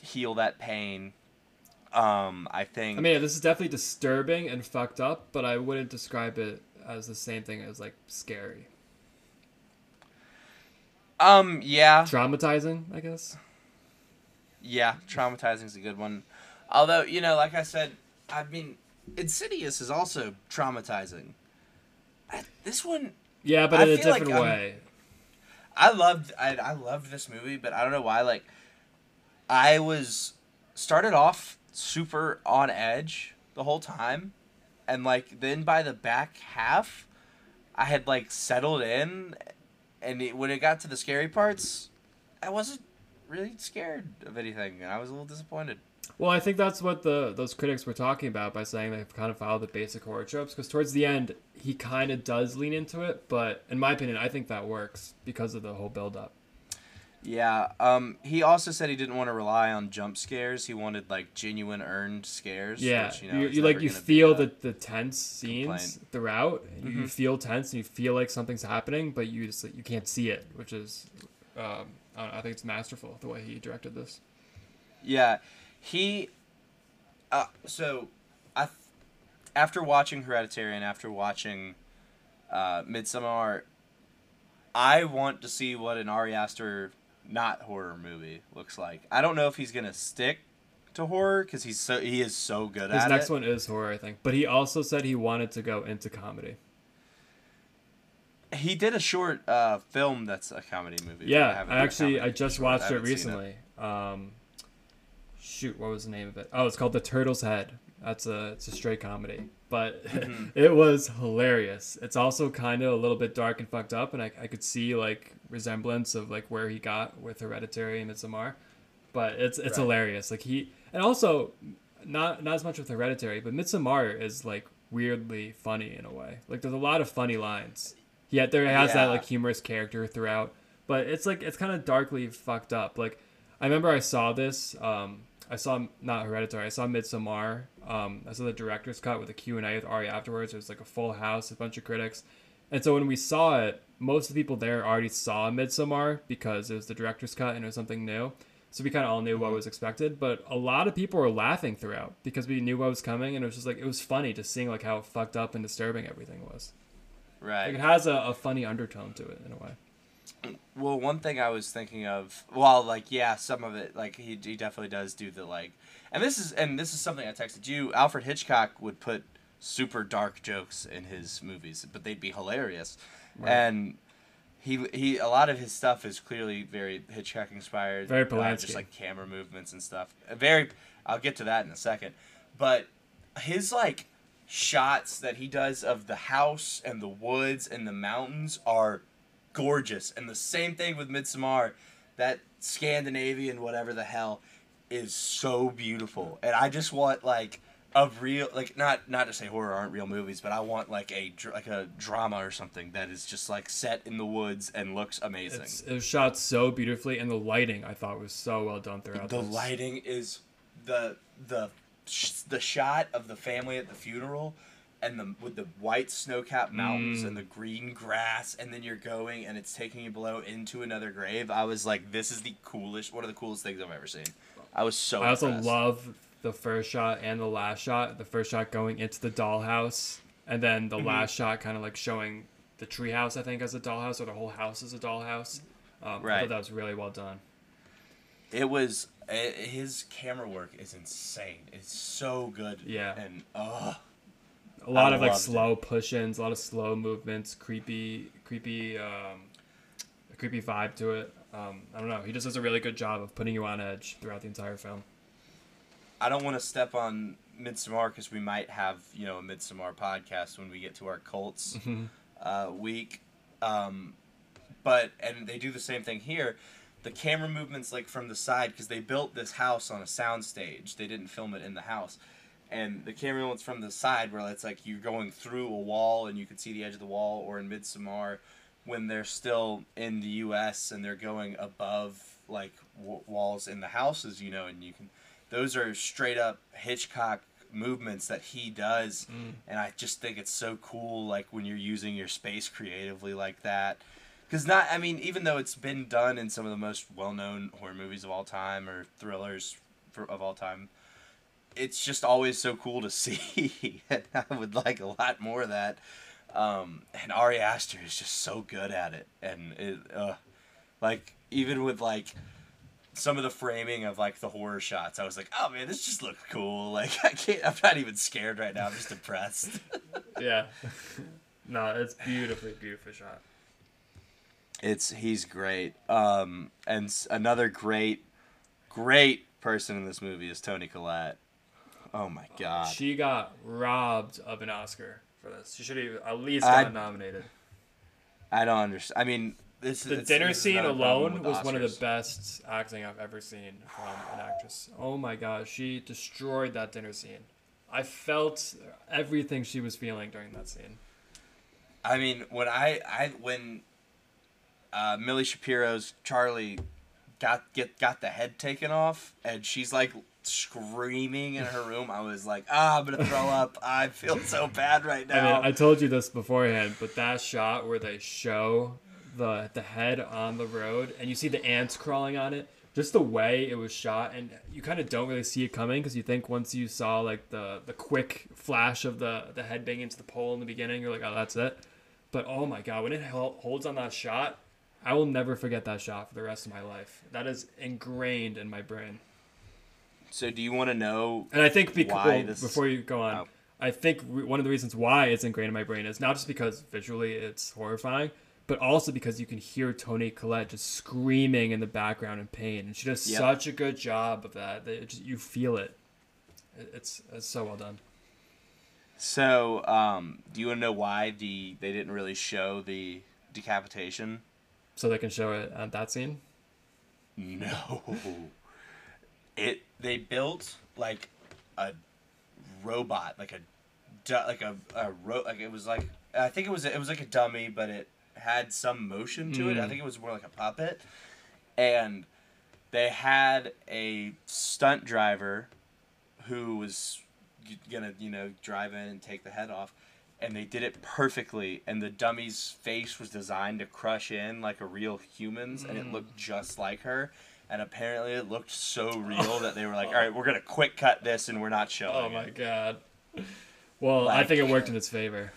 heal that pain. Um, I think. I mean, this is definitely disturbing and fucked up, but I wouldn't describe it as the same thing as like scary, um, yeah, traumatizing. I guess. yeah, traumatizing is a good one. Although you know, like I said, I mean, Insidious is also traumatizing. I, this one, Yeah, but I in a feel like different I'm- way. I loved. I I loved this movie, but I don't know why. Like, I was started off super on edge the whole time, and like then by the back half, I had like settled in, and it, when it got to the scary parts, I wasn't really scared of anything, and I was a little disappointed. Well, I think that's what the those critics were talking about by saying they've kind of followed the basic horror tropes. Because towards the end, he kind of does lean into it, but in my opinion, I think that works because of the whole build up. Yeah. Um. He also said he didn't want to rely on jump scares. He wanted like genuine earned scares. Yeah, Which, you, know, you, you like you feel the, the tense scenes complaint. throughout. You- Mm-hmm. You feel tense and you feel like something's happening, but you just like, you can't see it, which is, um, I, know, I think it's masterful the way he directed this. Yeah, he. Uh, so, I, after watching Hereditary and after watching, uh, Midsommar, I want to see what an Ari Aster not horror movie looks like. I don't know if he's gonna stick to horror because he's so he is so good His at next one is horror, I think, but he also said he wanted to go into comedy. He did a short uh, film that's a comedy movie. Yeah, haven't I actually I just watched it recently. Um, shoot, what was the name of it? Oh, it's called The Turtle's Head. That's a it's a straight comedy, but Mm-hmm. [laughs] it was hilarious. It's also kind of a little bit dark and fucked up, and I, I could see like resemblance of like where he got with Hereditary and Midsommar, but it's it's Right. hilarious. Like he and also not not as much with Hereditary, but Midsommar is like weirdly funny in a way. Like there's a lot of funny lines. Yet there has that like humorous character throughout, but it's like it's kind of darkly fucked up. Like I remember I saw this. Um, I saw not Hereditary. I saw Midsommar. Um, I saw the director's cut with a Q and A with Ari afterwards. It was like a full house, a bunch of critics, and so when we saw it, most of the people there already saw Midsommar because it was the director's cut and it was something new. So we kind of all knew what was expected, but a lot of people were laughing throughout because we knew what was coming, and it was just like it was funny to seeing like how fucked up and disturbing everything was. Right. Like it has a, a funny undertone to it in a way. Well, one thing I was thinking of, well, like yeah, some of it, like he, he definitely does do the like, and this is and this is something I texted you. Alfred Hitchcock would put super dark jokes in his movies, but they'd be hilarious, Right. and he he a lot of his stuff is clearly very Hitchcock inspired, Very uh, Polanski. just like camera movements and stuff. Uh, Very, I'll get to that in a second, but his like shots that he does of the house and the woods and the mountains are gorgeous. And the same thing with Midsommar, that Scandinavian whatever the hell is so beautiful. And I just want like a real like not not to say horror aren't real movies, but I want like a dr- like a drama or something that is just like set in the woods and looks amazing. It's, it was shot so beautifully, and the lighting I thought was so well done throughout. the this. lighting is the the sh- the shot of the family at the funeral and the with the white snow-capped mountains Mm. and the green grass and then you're going and it's taking you below into another grave i was like this is the coolest one of the coolest things i've ever seen i was so I also impressed. love the first shot and the last shot. The first shot going into the dollhouse, and then the Mm-hmm. last shot kind of like showing the treehouse. I think as a dollhouse, or the whole house as a dollhouse. Um, I Right. thought that was really well done. it was eh, his camera work is insane it's so good Yeah. and oh A lot I of like loved it. slow push-ins, a lot of slow movements, creepy, creepy, um, a creepy vibe to it. Um, I don't know. He just does a really good job of putting you on edge throughout the entire film. I don't want to step on Midsommar because we might have you know a Midsommar podcast when we get to our cults [laughs] uh, week. Um, but and they do the same thing here. The camera movements like from the side because they built this house on a soundstage. They didn't film it in the house, and the camera movements from the side where it's like you're going through a wall and you can see the edge of the wall, or in Midsommar when they're still in the U.S. and they're going above like w- walls in the houses, you know, and you can. Those are straight up Hitchcock movements that he does, mm. and I just think it's so cool. Like when you're using your space creatively like that, because not. I mean, even though it's been done in some of the most well-known horror movies of all time or thrillers for, of all time, it's just always so cool to [laughs] see. and I would like a lot more of that. Um, and Ari Aster is just so good at it, and it, uh, like even with like some of the framing of like the horror shots, I was like, oh man, this just looks cool. [laughs] Like I can't, I'm not even scared right now. I'm just impressed. [laughs] Yeah. no, it's beautifully, beautiful shot. It's he's great. Um, and another great, great person in this movie is Toni Collette. Oh my god. She got robbed of an Oscar for this. She should have at least I- gotten nominated. I don't understand. I mean, this The it's- dinner scene alone was one of the best acting I've ever seen from an actress. Oh my gosh, she destroyed that dinner scene. I felt everything she was feeling during that scene. I mean, when I I when uh, Milly Shapiro's Charlie got get got the head taken off, and she's like screaming in her room. I was like, ah, I'm gonna throw up. I feel so bad right I now. mean, I told you this beforehand, but that shot where they show the the head on the road and you see the ants crawling on it, just the way it was shot, and you kind of don't really see it coming because you think once you saw like the the quick flash of the the head banging into the pole in the beginning, you're like, oh, that's it. But oh my god, when it holds on that shot, I will never forget that shot for the rest of my life. That is ingrained in my brain. So do you want to know? And I think bec- Why well, this- before you go on, Oh. I think one of the reasons why it's ingrained in my brain is not just because visually it's horrifying, but also because you can hear Toni Collette just screaming in the background in pain, and she does Yep. such a good job of that. that just, you feel it. It- It's it's so well done. So, um, do you want to know why the they didn't really show the decapitation? So they can show it at that scene. No. [laughs] It they built like a robot, like a like a, a ro- like it was like I think it was it was like a dummy, but it had some motion to it. I Mm. think it was more like a puppet, and they had a stunt driver who was gonna you know drive in and take the head off. And they did it perfectly, and the dummy's face was designed to crush in like a real human's, and it looked just like her. And apparently, it looked so real that they were like, "All right, we're gonna quick cut this, and we're not showing." Oh my it." god. Well, I think it worked in its favor.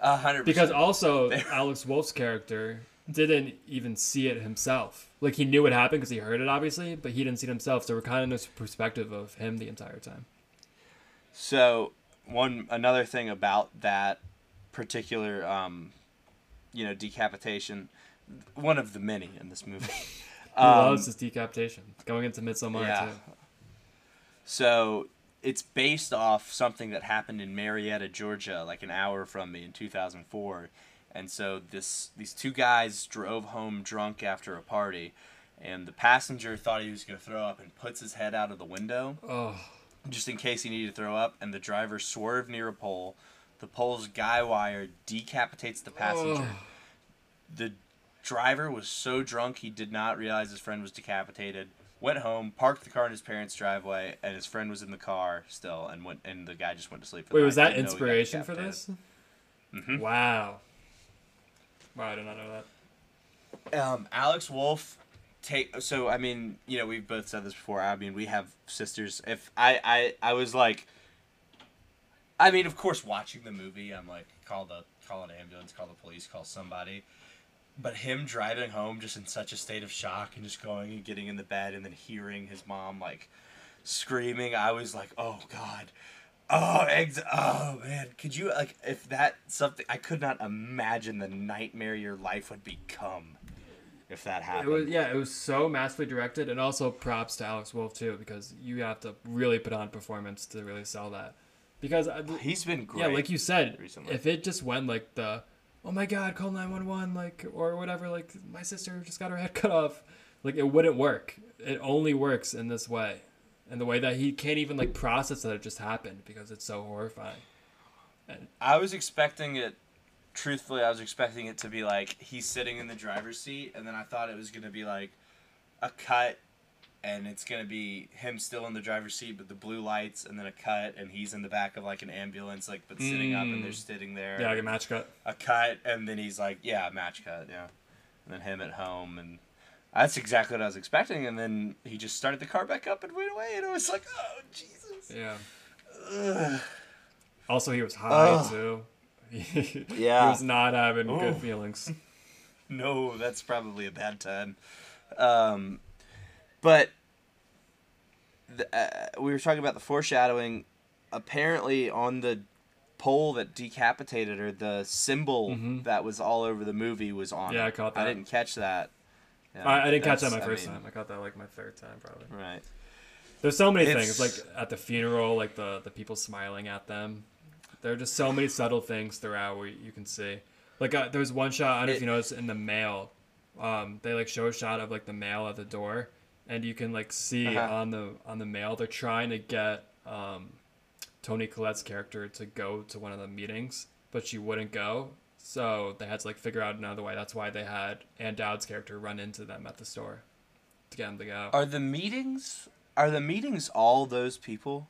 A hundred Because also [laughs] Alex Wolff's character didn't even see it himself. Like he knew it happened because he heard it, obviously, but he didn't see it himself. So we're kind of in this perspective of him the entire time. So one another thing about that particular, um, you know, decapitation, one of the many in this movie. [laughs] He Um, loves his decapitation. Going into Midsommar Yeah. too. So it's based off something that happened in Marietta, Georgia, like an hour from me in 2004. And so this these two guys drove home drunk after a party, and the passenger thought he was going to throw up and puts his head out of the window Oh, just in case he needed to throw up. And the driver swerved near a pole. The pole's guy wire decapitates the passenger. Oh. The driver was so drunk he did not realize his friend was decapitated. Went home, parked the car in his parents' driveway, and his friend was in the car still, and went and the guy just went to sleep. For the wait, was that Didn't know he got inspiration for this? Mhm. Wow. Wow, I did not know that. Um, Alex Wolff take so I mean, you know, we've both said this before. I mean, we have sisters. If I I I was like I mean, of course watching the movie, I'm like call the call an ambulance, call the police, call somebody. But him driving home just in such a state of shock and just going and getting in the bed and then hearing his mom like screaming, I was like, "Oh god." Oh, eggs. Oh man, could you like if that something? I could not imagine the nightmare your life would become if that It happened. was yeah, it was so masterfully directed, and also props to Alex Wolff too, because you have to really put on performance to really sell that. Because uh, He's been great. yeah, like you said, recently. if it just went like the, oh my god, call nine one one, like or whatever, like my sister just got her head [laughs] cut off, like it wouldn't work. It only works in this way, and the way that he can't even like process that it just happened because it's so horrifying. And I was expecting it. Truthfully, I was expecting it to be like he's sitting in the driver's seat, and then I thought it was gonna be like a cut, and it's gonna be him still in the driver's seat, but the blue lights, and then a cut, and he's in the back of like an ambulance, like but sitting up, and they're Mm. sitting there. Yeah, like a match cut. a cut, and then he's like, yeah, match cut, yeah, and then him at home, and that's exactly what I was expecting, and then he just started the car back up and went away, and it was like, oh Jesus. Yeah. Ugh. Also, he was high Ugh. too. [laughs] Yeah. He was not having good feelings. [laughs] No, that's probably a bad time. Um, but the, uh, we were talking about the foreshadowing. Apparently, on the pole that decapitated her, the symbol Mhm. that was all over the movie was on. Yeah, it. I caught I that. didn't catch that. Yeah, I, I didn't catch that my I first mean, time. I caught that like my third time probably. Right. There's so many It's- things like at the funeral, like the the people smiling at them. There are just so many subtle things throughout where you can see. Like uh, there's one shot I don't know if It- you noticed in the mail. Um, they like show a shot of like the mail at the door, and you can like see Uh-huh. on the on the mail they're trying to get um, Toni Collette's character to go to one of the meetings, but she wouldn't go. So they had to like figure out another way. That's why they had Ann Dowd's character run into them at the store to get him to go. Are the meetings are the meetings all those people?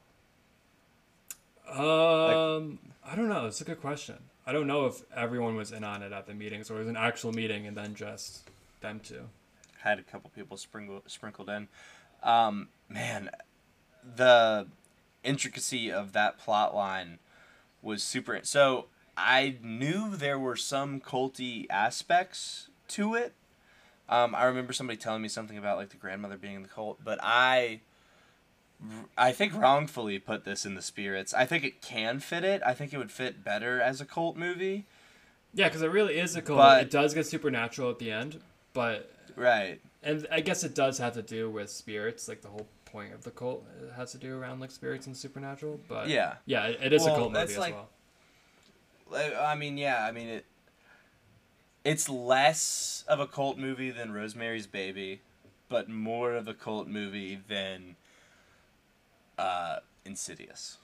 Um, I don't know. It's a good question. I don't know if everyone was in on it at the meetings or it was an actual meeting and then just them two. Had a couple people sprinkled sprinkled in. Um, man, the intricacy of that plot line was super. So I knew there were some culty aspects to it. Um, I remember somebody telling me something about like the grandmother being in the cult, but I, I think wrongfully put this in the spirits. I think it can fit it. I think it would fit better as a cult movie. Yeah, because it really is a cult. But- it does get supernatural at the end, but Right. and I guess it does have to do with spirits. Like the whole point of the cult has to do around like spirits and supernatural. But Yeah. yeah, it, it is Well, a cult movie as like- well. I mean, yeah. I mean it. It's less of a cult movie than Rosemary's Baby, but more of a cult movie than uh, Insidious.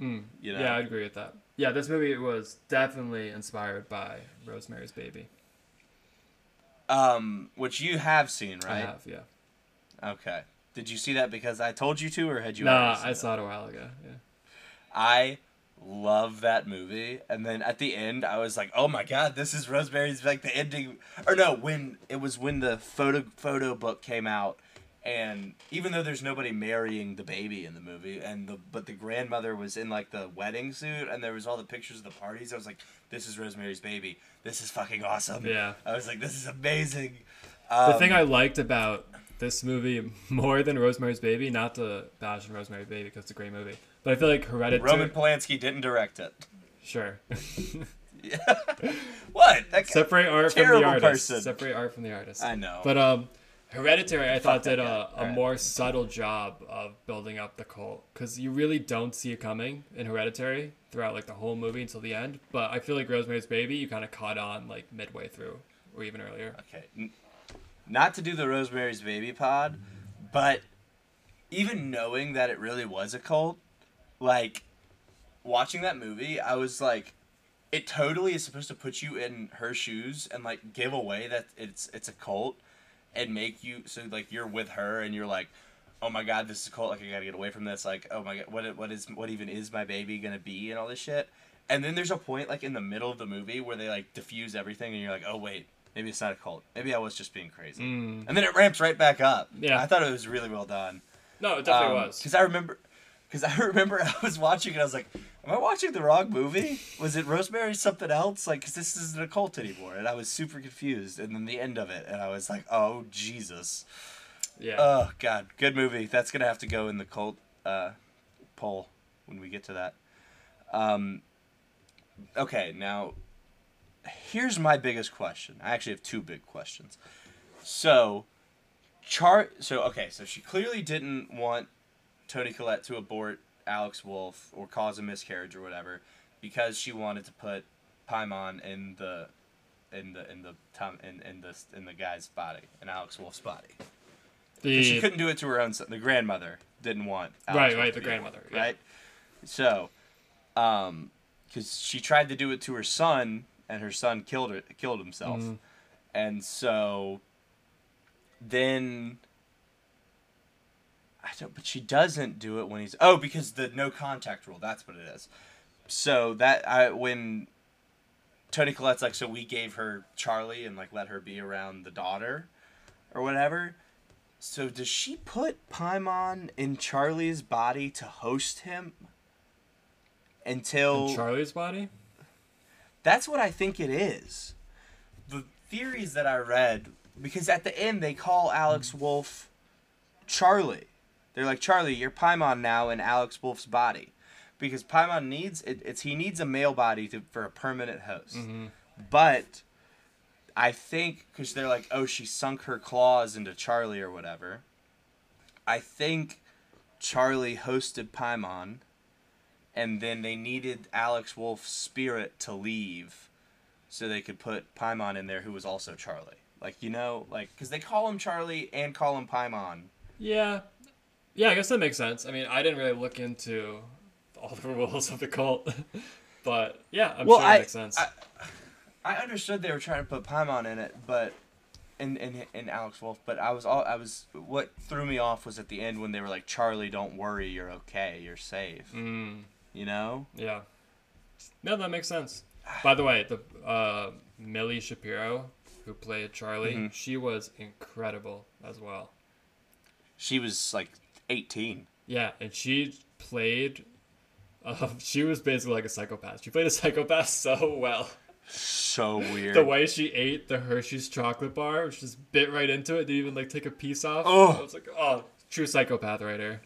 Mm. You know? Yeah, I'd agree with that. Yeah, this movie was definitely inspired by Rosemary's Baby. Um, which you have seen, I right? have, yeah. Okay. Did you see that because I told you to, or had you? Nah, already seen I it? saw it a while ago. Yeah. I love that movie. And then at the end, I was like, "Oh my god, this is Rosemary's like the ending." Or no, when it was when the photo photo book came out, and even though there's nobody marrying the baby in the movie, and the but the grandmother was in like the wedding suit, and there was all the pictures of the parties. I was like, "This is Rosemary's Baby. This is fucking awesome." Yeah. I was like, "This is amazing." The Um, thing I liked about this movie more than Rosemary's Baby, not to bash on Rosemary's Baby because it's a great movie, but I feel like Hereditary. Roman Polanski didn't direct it. Sure. [laughs] What? That Separate art from the artist. person. Separate art from the artist. I know. But um, Hereditary, I thought did a, a more subtle job of building up the cult because you really don't see it coming in Hereditary throughout like the whole movie until the end. But I feel like Rosemary's Baby, you kind of caught on like midway through or even earlier. Okay. Not to do the Rosemary's Baby pod, but even knowing that it really was a cult, like watching that movie, I was like it totally is supposed to put you in her shoes and like give away that it's it's a cult and make you so like you're with her and you're like oh my god this is a cult like I got to get away from this like oh my god what what is what even is my baby to be and all this shit. And then there's a point like in the middle of the movie where they like diffuse everything and you're like oh wait maybe it's not a cult maybe I was just being crazy Mm. and then it ramps right back up Yeah. I thought it was really well done No, it definitely was. because I remember because I [laughs] remember I was watching and I was like am I watching the wrong movie? Was it Rosemary something else? Like because this isn't a cult anymore and I was super confused and then the end of it and I was like oh Jesus. Yeah. oh God. Good movie. That's gonna have to go in the cult uh, poll when we get to that. Um, okay now here's my biggest question. I actually have two big questions. So Char so okay, so she clearly didn't want Toni Collette to abort Alex Wolff or cause a miscarriage or whatever because she wanted to put Paimon in the in the in the Tom in, in the in the guy's body, in Alex Wolff's body. 'Cause she couldn't do it to her own son. The grandmother didn't want Alex Right, Wolf right, the grandmother, yeah. right? So, um, because she tried to do it to her son, and her son killed her, killed himself, Mhm. and so then don't. But she doesn't do it when he's oh because the no contact rule. That's what it is. So that I when Toni Collette's like so we gave her Charlie and like let her be around the daughter or whatever. So does she put Paimon in Charlie's body to host him until in Charlie's body. that's what I think it is. The theories that I read, because at the end they call Alex Wolff Charlie. They're like, Charlie, you're Paimon now in Alex Wolff's body. Because Paimon needs it, it's he needs a male body to, for a permanent host. Mhm. But I think because they're like, oh, she sunk her claws into Charlie or whatever. I think Charlie hosted Paimon, and then they needed Alex Wolff's spirit to leave, so they could put Paimon in there, who was also Charlie. Like you know, like because they call him Charlie and call him Paimon. Yeah, yeah. I guess that makes sense. I mean, I didn't really look into all the [laughs] rules of the cult, [laughs] but yeah, I'm Well, sure I- it makes sense. I- I understood they were trying to put Paimon in it, but and, and and Alex Wolff, but I was all I was what threw me off was at the end when they were like, Charlie, don't worry, you're okay, you're safe. Mm, You know? yeah. No, that makes sense. By the way, the uh, Milly Shapiro, who played Charlie, Mhm. she was incredible as well. She was like 18. Yeah, and she played. Uh, [laughs] she was basically like a psychopath. She played a [laughs] psychopath so well. So weird. The way she ate the Hershey's chocolate bar, she just bit right into it, didn't even like take a piece off. Oh. I was like, oh, true psychopath right here.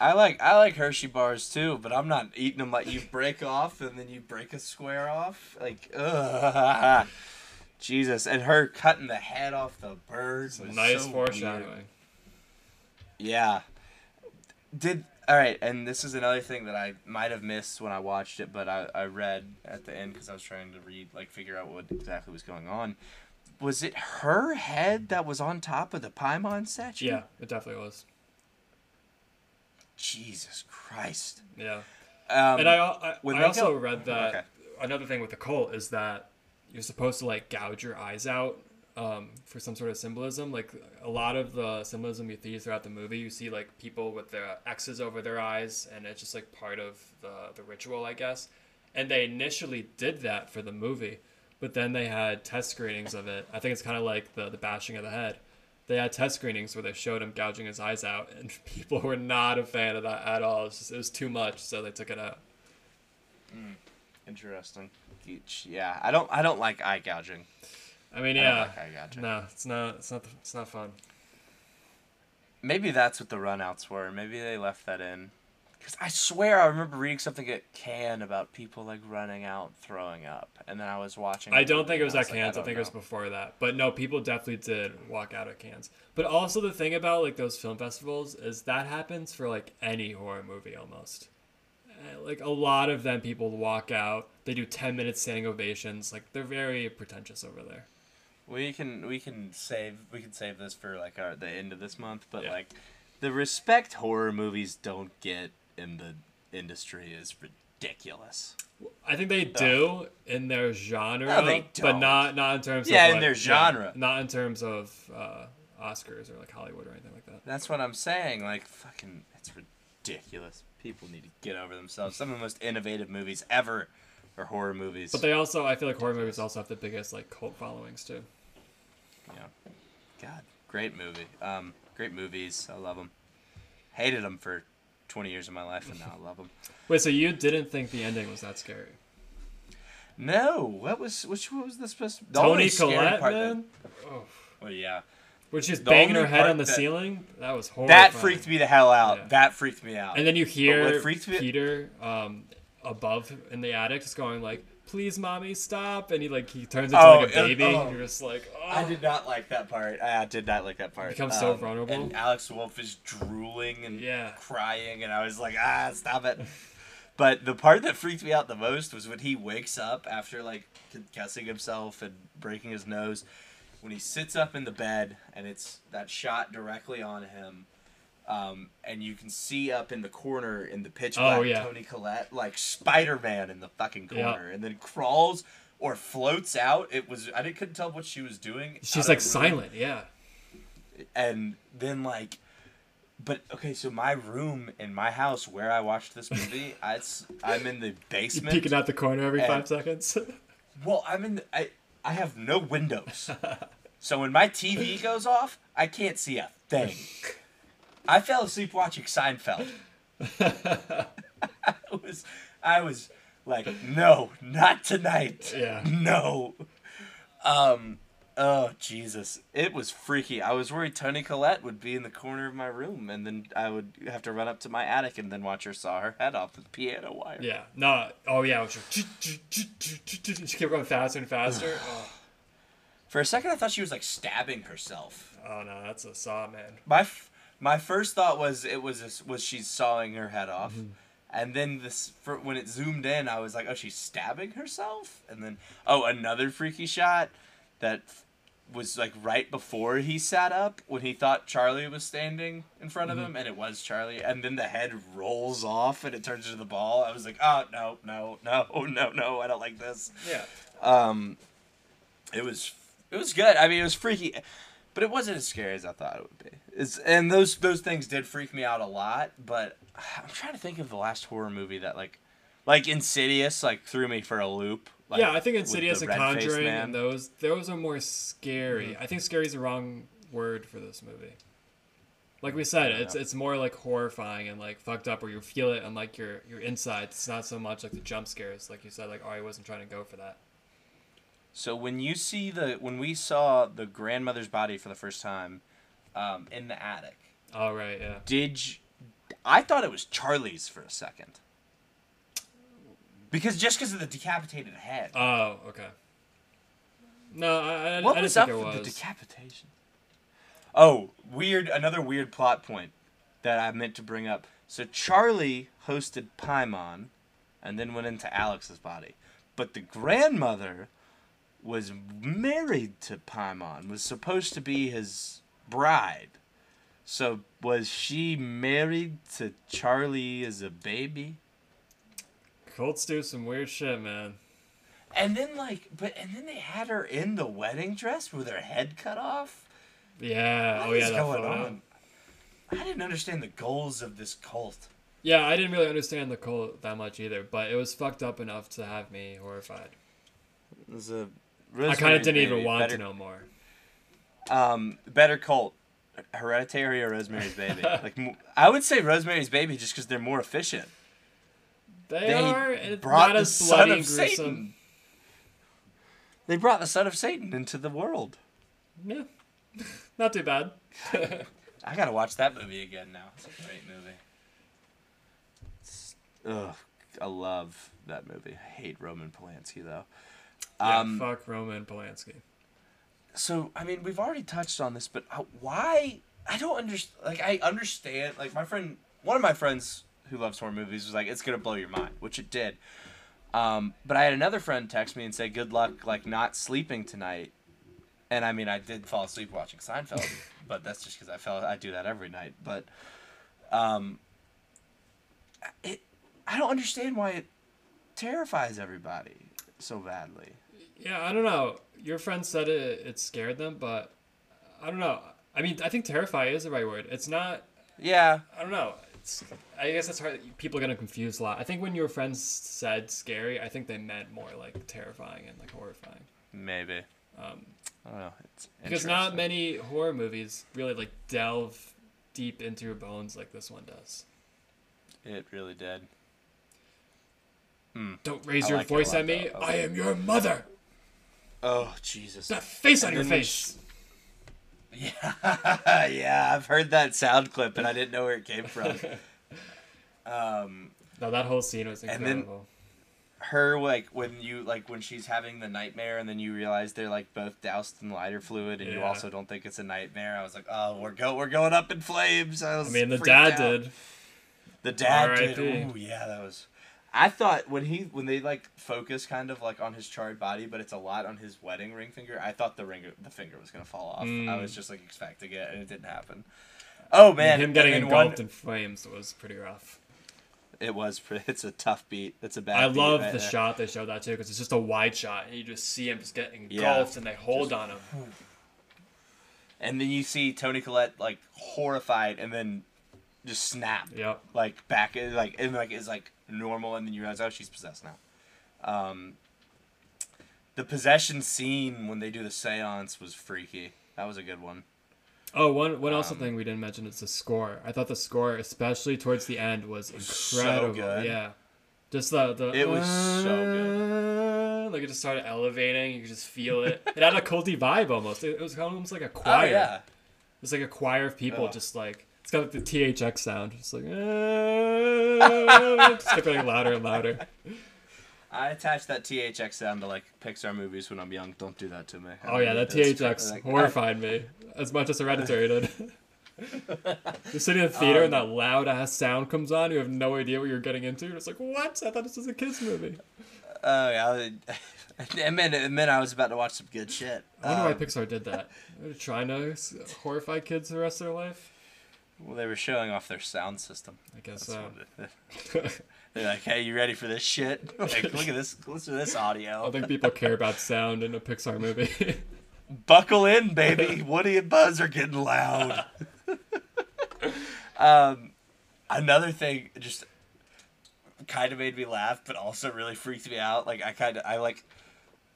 I like I like Hershey bars too, but I'm not eating them like you break off and then you break a square off. Like, ugh. [laughs] Jesus, and her cutting the head off the bird was nice so foreshadowing. weird. Yeah. Did all right, and this is another thing that I might have missed when I watched it, but I, I read at the end because I was trying to read like figure out what exactly was going on. Was it her head that was on top of the Paimon statue? Yeah, it definitely was. Jesus Christ. Yeah. Um, and I, I, I also read that Okay. another thing with the cult is that you're supposed to like gouge your eyes out um, for some sort of symbolism. Like a lot of the symbolism you see throughout the movie, you see like people with their X's over their eyes, and it's just like part of the the ritual, I guess. And they initially did that for the movie, but then they had test screenings of it. I think it's kind of like the the bashing of the head. They had test screenings where they showed him gouging his eyes out, and [laughs] people were not a fan of that at all. It was, just, it was too much, so they took it out. Interesting. Each- Yeah, I don't. I don't like eye gouging. I mean, yeah, like eye gouging. no, it's not, it's not, it's not fun. Maybe that's what the runouts were. Maybe they left that in. Because I swear I remember reading something at Cannes about people like running out, throwing up, and then I was watching. I don't think it was I at like, Cannes. I, don't think it was before that. But no, people definitely did walk out of Cannes. But also the thing about like those film festivals is that happens for like any horror movie almost. Uh, Like a lot of them, people walk out. They do ten minutes standing ovations. Like they're very pretentious over there. We can we can save we can save this for like our the end of this month, but Yeah. like the respect horror movies don't get in the industry is ridiculous. I think they do in their genre, No, but not not in terms Yeah, of in like- their genre. not in terms of uh, Oscars or like Hollywood or anything like that. That's what I'm saying. Like fucking, it's ridiculous. People need to get over themselves. Some of the most innovative movies ever are horror movies. But they also, I feel like horror movies also have the biggest like cult followings too. Yeah, God, great movie. Um, great movies. I love them. Hated them for 20 years of my life, and now I love them. [laughs] Wait, so you didn't think the ending was that scary? No, what was which what was the supposed? To, the Toni Collette, part that- man, well, yeah, when she's The banging her head on the that- ceiling, that was horrible. that freaked me the hell out. Yeah. That freaked me out. And then you hear Peter um, above in the attic just going like, "Please, mommy, stop!" And he like he turns into Oh, like a uh, baby. oh. and you're just like, "Oh." I did not like that part. I did not like that part. Um, Becomes so vulnerable. And Alex Wolff is drooling and Yeah. crying, and I was like, ah, stop it. [laughs] but the part that freaked me out the most was when he wakes up after like concussing himself and breaking his nose. When he sits up in the bed and it's that shot directly on him, um, and you can see up in the corner in the pitch black Oh, yeah. Toni Collette like Spider Man in the fucking Yeah. corner, and then crawls or floats out. It was I didn't, couldn't tell what she was doing. She's like of the room. silent, yeah. and then like, but okay, so my room in my house where I watched this [laughs] movie, I, it's- I'm in the basement. peeking out the corner every And- five seconds. [laughs] Well, I'm in. The, I I have no windows, [laughs] so when my TV goes off, I can't see a thing. I fell asleep watching Seinfeld. [laughs] I was, I was like, no, not tonight. Yeah. No. Um. Oh Jesus! It was freaky. I was worried Toni Collette would be in the corner of my room, and then I would have to run up to my attic and then watch her saw her head off the piano wire. yeah. No. Oh yeah. It was just, she kept going faster and faster. [sighs] Oh, For a second, I thought she was like stabbing herself. oh no, that's a saw, man. My f- my first thought was it was this, was she sawing her head off, and then this for, when it zoomed in, I was like, oh, she's stabbing herself, and then oh, another freaky shot that was like right before he sat up when he thought Charlie was standing in front of him, and it was Charlie, and then the head rolls off and it turns into the ball. I was like, oh no, no, no, [laughs] no, no, I don't like this. Yeah. Um, it was it was good. I mean, it was freaky, but it wasn't as scary as I thought it would be. It's and those those things did freak me out a lot. But [sighs] I'm trying to think of the last horror movie that like, like Insidious, like threw me for a loop. Like, yeah, I think Insidious and Conjuring and those those are more scary. Mm-hmm. I think scary is the wrong word for this movie. Like we said, it's it's more like horrifying and like fucked up, where you feel it and like your your insides. It's not so much like the jump scares, like you said. Like oh, Ari wasn't trying to go for that. So when you see the when we saw the grandmother's body for the first time, um, in the attic, All right, yeah. did you, I thought it was Charlie's for a second. Because just because of the decapitated head. Oh, okay. No, I, I, what I was up with the decapitation? Oh, weird! Another weird plot point that I meant to bring up. So Charlie hosted Paimon, and then went into Alex's body, but the grandmother was married to Paimon. Was supposed to be his bride. So was she married to Charlie as a baby? Colts do some weird shit, man. And then like, but and then they had her in the wedding dress with her head cut off. Yeah. What oh yeah, is going on? I didn't understand the goals of this cult. Yeah, I didn't really understand the cult that much either, but it was fucked up enough to have me horrified. It was a I kind of didn't even want better, to know more. Um, better cult, Hereditary or Rosemary's Baby. [laughs] like I would say Rosemary's Baby just because they're more efficient. They, They are, and brought not the as son of gruesome. Satan. They brought the son of Satan into the world. Yeah, [laughs] not too bad. [laughs] I gotta watch that movie again now. It's a great movie. It's, ugh, I love that movie. I hate Roman Polanski though. Yeah, Um, fuck Roman Polanski. so I mean, we've already touched on this, but uh, why? I don't understand. Like, I understand. Like, my friend, one of my friends who loves horror movies was like, "It's gonna blow your mind," which it did. Um, but I had another friend text me and say, "Good luck, like not sleeping tonight." And I mean, I did fall asleep watching Seinfeld, [laughs] but that's just because I felt I do that every night. But, um, it, I don't understand why it terrifies everybody so badly. Yeah, I don't know. Your friend said it, it scared them, but I don't know. I mean, I think terrify is the right word. It's not. Yeah, I don't know. It's, I guess that's hard. People are gonna confuse a lot. I think when your friends said scary, I think they meant more like terrifying and like horrifying. maybe. Um, I don't know. It's because not many horror movies really like delve deep into your bones like this one does. It really did. Don't raise I your like voice at me. though. I am your mother. Oh Jesus. That face on your face. [laughs] Yeah, [laughs] yeah. I've heard that sound clip and I didn't know where it came from. [laughs] um, No, that whole scene was And incredible. then- her like when you like when she's having the nightmare and then you realize they're like both doused in lighter fluid and you also don't think it's a nightmare. I was like, oh, we're go we're going up in flames. I was. I mean, the dad out. did. The dad did. R.I.P.. Ooh, yeah, that was. I thought when he when they like focus kind of like on his charred body, but it's a lot on his wedding ring finger. I thought the ring the finger was gonna fall off. I Mm. was just like expecting it, and it didn't happen. Oh I man, him getting then one- engulfed in flames was pretty rough. It was. [laughs] Pretty, it's a tough beat. It's a bad. I beat love right the there. shot they showed that too because it's just a wide shot and you just see him just get engulfed Yeah. and they hold on him. And then you see Toni Collette like horrified, and then just snap. Yep. like back like and like is like normal and then you realize oh she's possessed now um the possession scene when they do the seance was freaky that was a good one Oh, one one also Um, thing we didn't mention is the score. I thought the score, especially towards the end, was so incredible. good. Yeah, just the the. It was so good. Like it just started elevating. You could just feel it. It had a culty vibe almost. It, it was almost like a choir. oh yeah It's like a choir of people Ugh. just like it's got like the THX sound. It's like just kept getting louder and louder. i attach that thx sound to like pixar movies when i'm young don't do that to me Oh yeah, that THX like, horrified me as much as Hereditary did. [laughs] You're sitting in the theater and Um, that loud ass sound comes on. You have no idea what you're getting into. Just like, what? I thought this was a kids movie. oh yeah and then, and then i was about to watch some good shit I wonder why Um, Pixar did that. They're trying to horrify kids the rest of their life. Well they were showing off their sound system I guess so. it- [laughs] they're like hey you ready for this shit [laughs] like look at this listen to this audio I don't think people care about sound in a Pixar movie. [laughs] Buckle in, baby. Woody and Buzz are getting loud. um, another thing just kind of made me laugh, but also really freaked me out. Like I kind of I like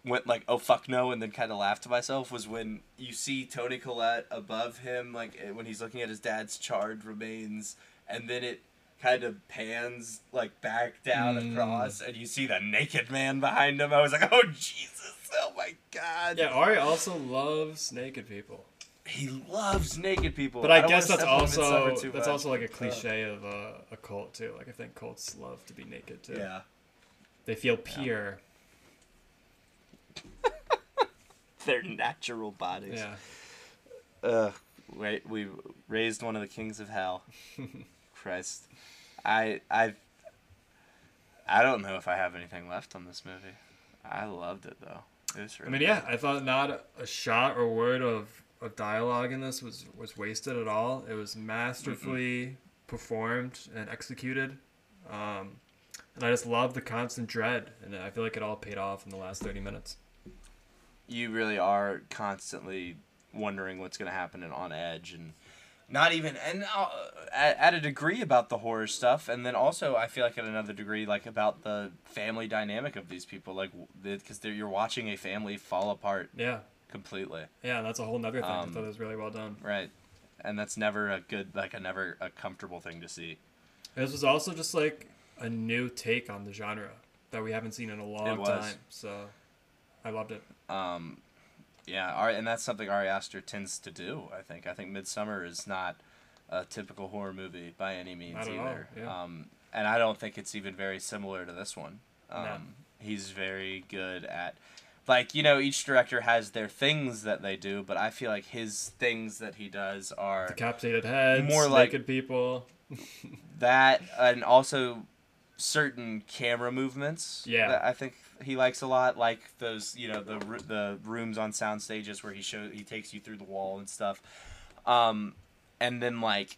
went like oh fuck no and then kind of laughed to myself was when you see Toni Collette above him like eh, when he's looking at his dad's charred remains and then it kind of pans like back down Mm. across and you see the naked man behind him. I was like, [laughs] "Oh Jesus. Oh my god." Yeah, Ari also loves naked people. He loves naked people. But I, don't guess that's step on Midsommar also that's much. also like a cliche of uh, a cult too. Like I think cults love to be naked too. Yeah. They feel pure. [laughs] Their natural bodies. Yeah. Ugh. Wait, we raised one of the kings of hell. [laughs] Christ. I I I don't know if I have anything left on this movie. I loved it though. It was really I mean, yeah, I thought not a shot or word of, of dialogue in this was, was wasted at all. It was masterfully performed and executed. Um, and I just love the constant dread, and I feel like it all paid off in the last 30 minutes. You really are constantly wondering what's going to happen and on edge and not even and uh, at, at a degree about the horror stuff and then also i feel like at another degree like about the family dynamic of these people like because you're watching a family fall apart Yeah, completely yeah, that's a whole nother thing. I Um, thought it was really well done. right and that's never a good like a never a comfortable thing to see This was also just like a new take on the genre that we haven't seen in a long time. So I loved it. Um yeah Ari, and that's something ari aster tends to do i think i think Midsommar is not a typical horror movie by any means at all, either yeah. um and i don't think it's even very similar to this one um No. he's very good at like you know each director has their things that they do but i feel like his things that he does are Decapitated heads, More like- naked people. that and also certain camera movements Yeah. that I think he likes a lot like those you know the the rooms on sound stages where he shows he takes you through the wall and stuff um and then like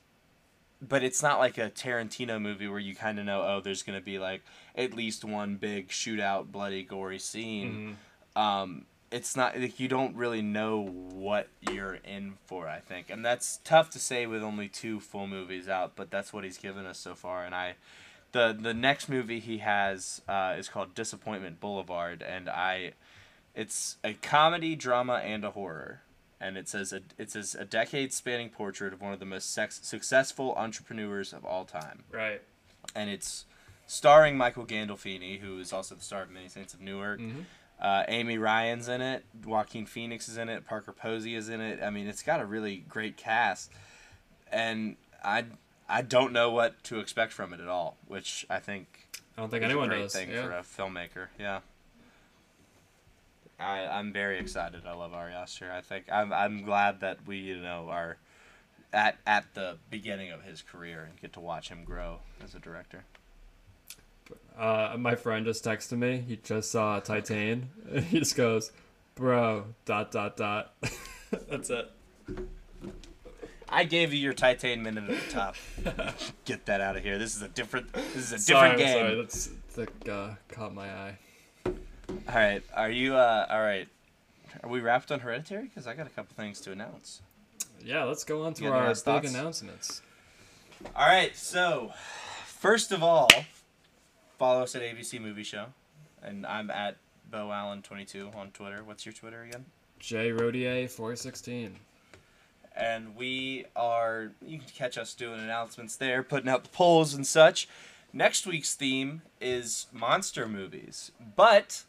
but it's not like a Tarantino movie where you kind of know oh there's going to be like at least one big shootout bloody gory scene Mhm. um, it's not like you don't really know what you're in for. I think, and that's tough to say with only two full movies out. But that's what he's given us so far, and I, the the next movie he has uh, is called Disappointment Boulevard, and I, it's a comedy, drama, and a horror. And it says a, it says a decade spanning portrait of one of the most sex- successful entrepreneurs of all time Right. and it's starring Michael Gandolfini, who is also the star of Many Saints of Newark. Mhm. Uh, Amy Ryan's in it. Joaquin Phoenix is in it. Parker Posey is in it. I mean, it's got a really great cast, and I I don't know what to expect from it at all, which I think I don't think is anyone a great does. thing yeah. for a filmmaker. Yeah. I I'm very excited. I love Ari Aster. I think I'm I'm glad that we you know are at at the beginning of his career and get to watch him grow as a director. Uh, my friend just texted me. He just saw Titan. And [laughs] he just goes, "Bro, dot dot dot." [laughs] That's it. I gave you your Titan minute at the top. [laughs] Get that out of here. This is a different. This is a Sorry, different game. sorry. That's that uh, caught my eye. All right. Are you? Uh. All right. Are we wrapped on Hereditary? Because I got a couple things to announce. Yeah, let's go on to You got any our big thoughts? announcements. All right. So, first of all, follow us at ABC Movie Show, and I'm at Bo Allen 22 on Twitter. What's your Twitter again? J Rodier four sixteen. And we are you can catch us doing announcements there putting out the polls and such. Next week's theme is monster movies but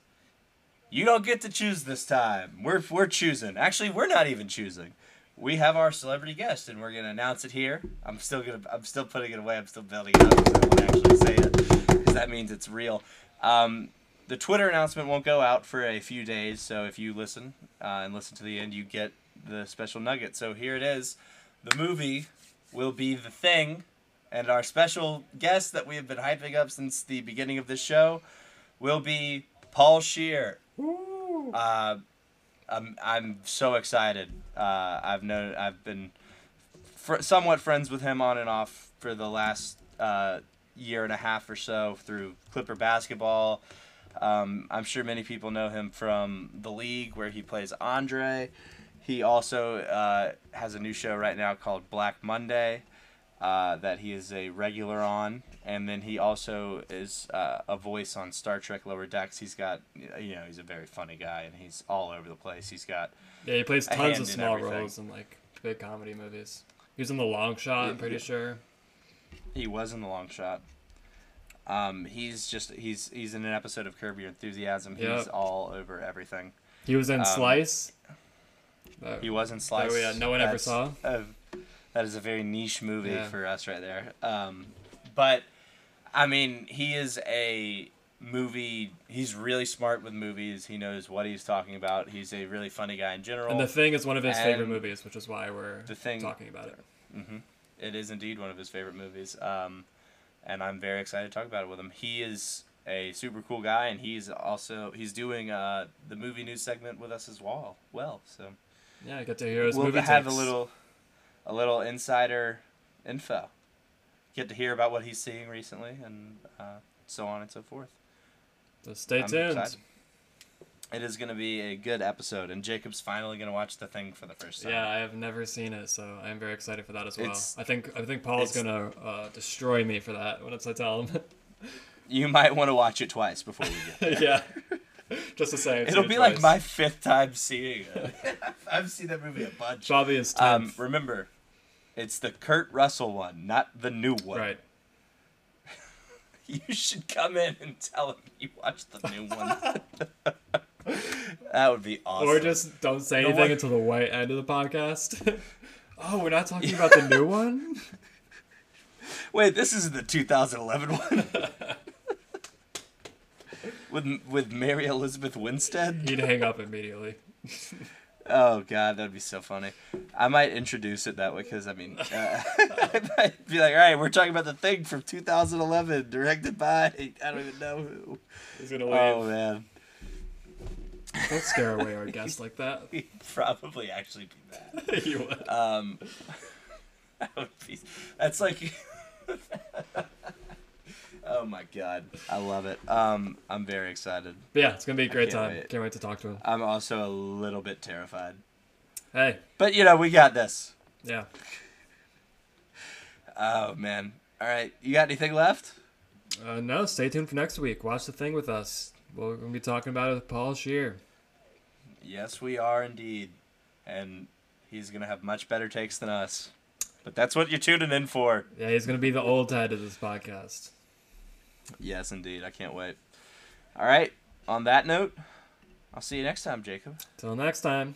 you don't get to choose this time. We're, we're choosing. Actually we're not even choosing. We have our celebrity guest and we're to announce it here. I'm still to i'm still putting it away. I'm still building it up. Because i won't actually say it because that means it's real. Um, the twitter announcement won't go out for a few days so if you listen uh, and listen to the end you get the special nugget. So here it is. The movie will be the thing and our special guest that we have been hyping up since the beginning of this show will be Paul Scheer. Uh, I'm, I'm so excited. Uh, i've known i've been fr- somewhat friends with him on and off for the last uh, year and a half or so through clipper basketball. Um, i'm sure many people know him from the league where he plays andre He also uh, has a new show right now called Black Monday uh, that he is a regular on, and then he also is uh, a voice on Star Trek Lower Decks. He's got, you know, he's a very funny guy, and he's all over the place. He's got Yeah, he plays tons of small roles in like big comedy movies. He was in The Long Shot, I'm pretty Yeah. sure. He was in the long shot. Um, he's just he's he's in an episode of Curb Your Enthusiasm. He's Yep. all over everything. He was in Um, Slice. That- He was in Slice. Oh, yeah, no one ever saw. a- that is a very niche movie Yeah. for us right there. Um, but I mean, he is a movie. He's really smart with movies. He knows what he's talking about. He's a really funny guy in general. and The Thing is one of his favorite movies, which is why we're The Thing- talking about it. It is indeed one of his favorite movies. Um, and I'm very excited to talk about it with him. He is a super cool guy, and he's also he's doing uh, the movie news segment with us as well. Well, so Yeah, I get to hear his we'll movie have takes. a little a little insider info. Get to hear about what he's seeing recently, and uh, so on and so forth. So stay I'm tuned. excited. It is going to be a good episode, and Jacob's finally going to watch the thing for the first time. Yeah, I have never seen it, so I'm very excited for that as well. It's- I think I think Paul's gonna uh, destroy me for that once I tell him. [laughs] You might want to watch it twice before we get. [laughs] yeah, [laughs] just to say I've It'll it be like my fifth time seeing it. [laughs] I've seen that movie a bunch. Probably his Um, remember, it's the Kurt Russell one, not the new one. right. [laughs] You should come in and tell him you watched the new one. that would be awesome. Or just don't say No anything one- until the white end of the podcast. oh, we're not talking about the new one. wait. This is the 2011 one with with Mary Elizabeth Winstead. He'd hang up immediately. [laughs] Oh god, that'd be so funny. I might introduce it that way because I mean, uh, [laughs] I might be like, all right, we're talking about the thing from 2011, directed by I don't even know who. He's gonna leave. Oh man, Don't scare away our [laughs] guests like that. he'd probably actually be bad. You would. Um, that would be, that's like. Oh my god, I love it. Um, I'm very excited. But yeah, it's gonna be a great can't time. wait. Can't wait to talk to him. I'm also a little bit terrified, Hey, but you know we got this. yeah. Oh man. All right, you got anything left? Uh, no, stay tuned for next week. Watch the thing with us. We're gonna be talking about it with Paul Scheer. Yes, we are indeed. And he's going to have much better takes than us. But that's what you're tuning in for. Yeah, he's gonna be the old head of this podcast. Yes, indeed. I can't wait. All right. On that note, I'll see you next time, Jacob. Till next time.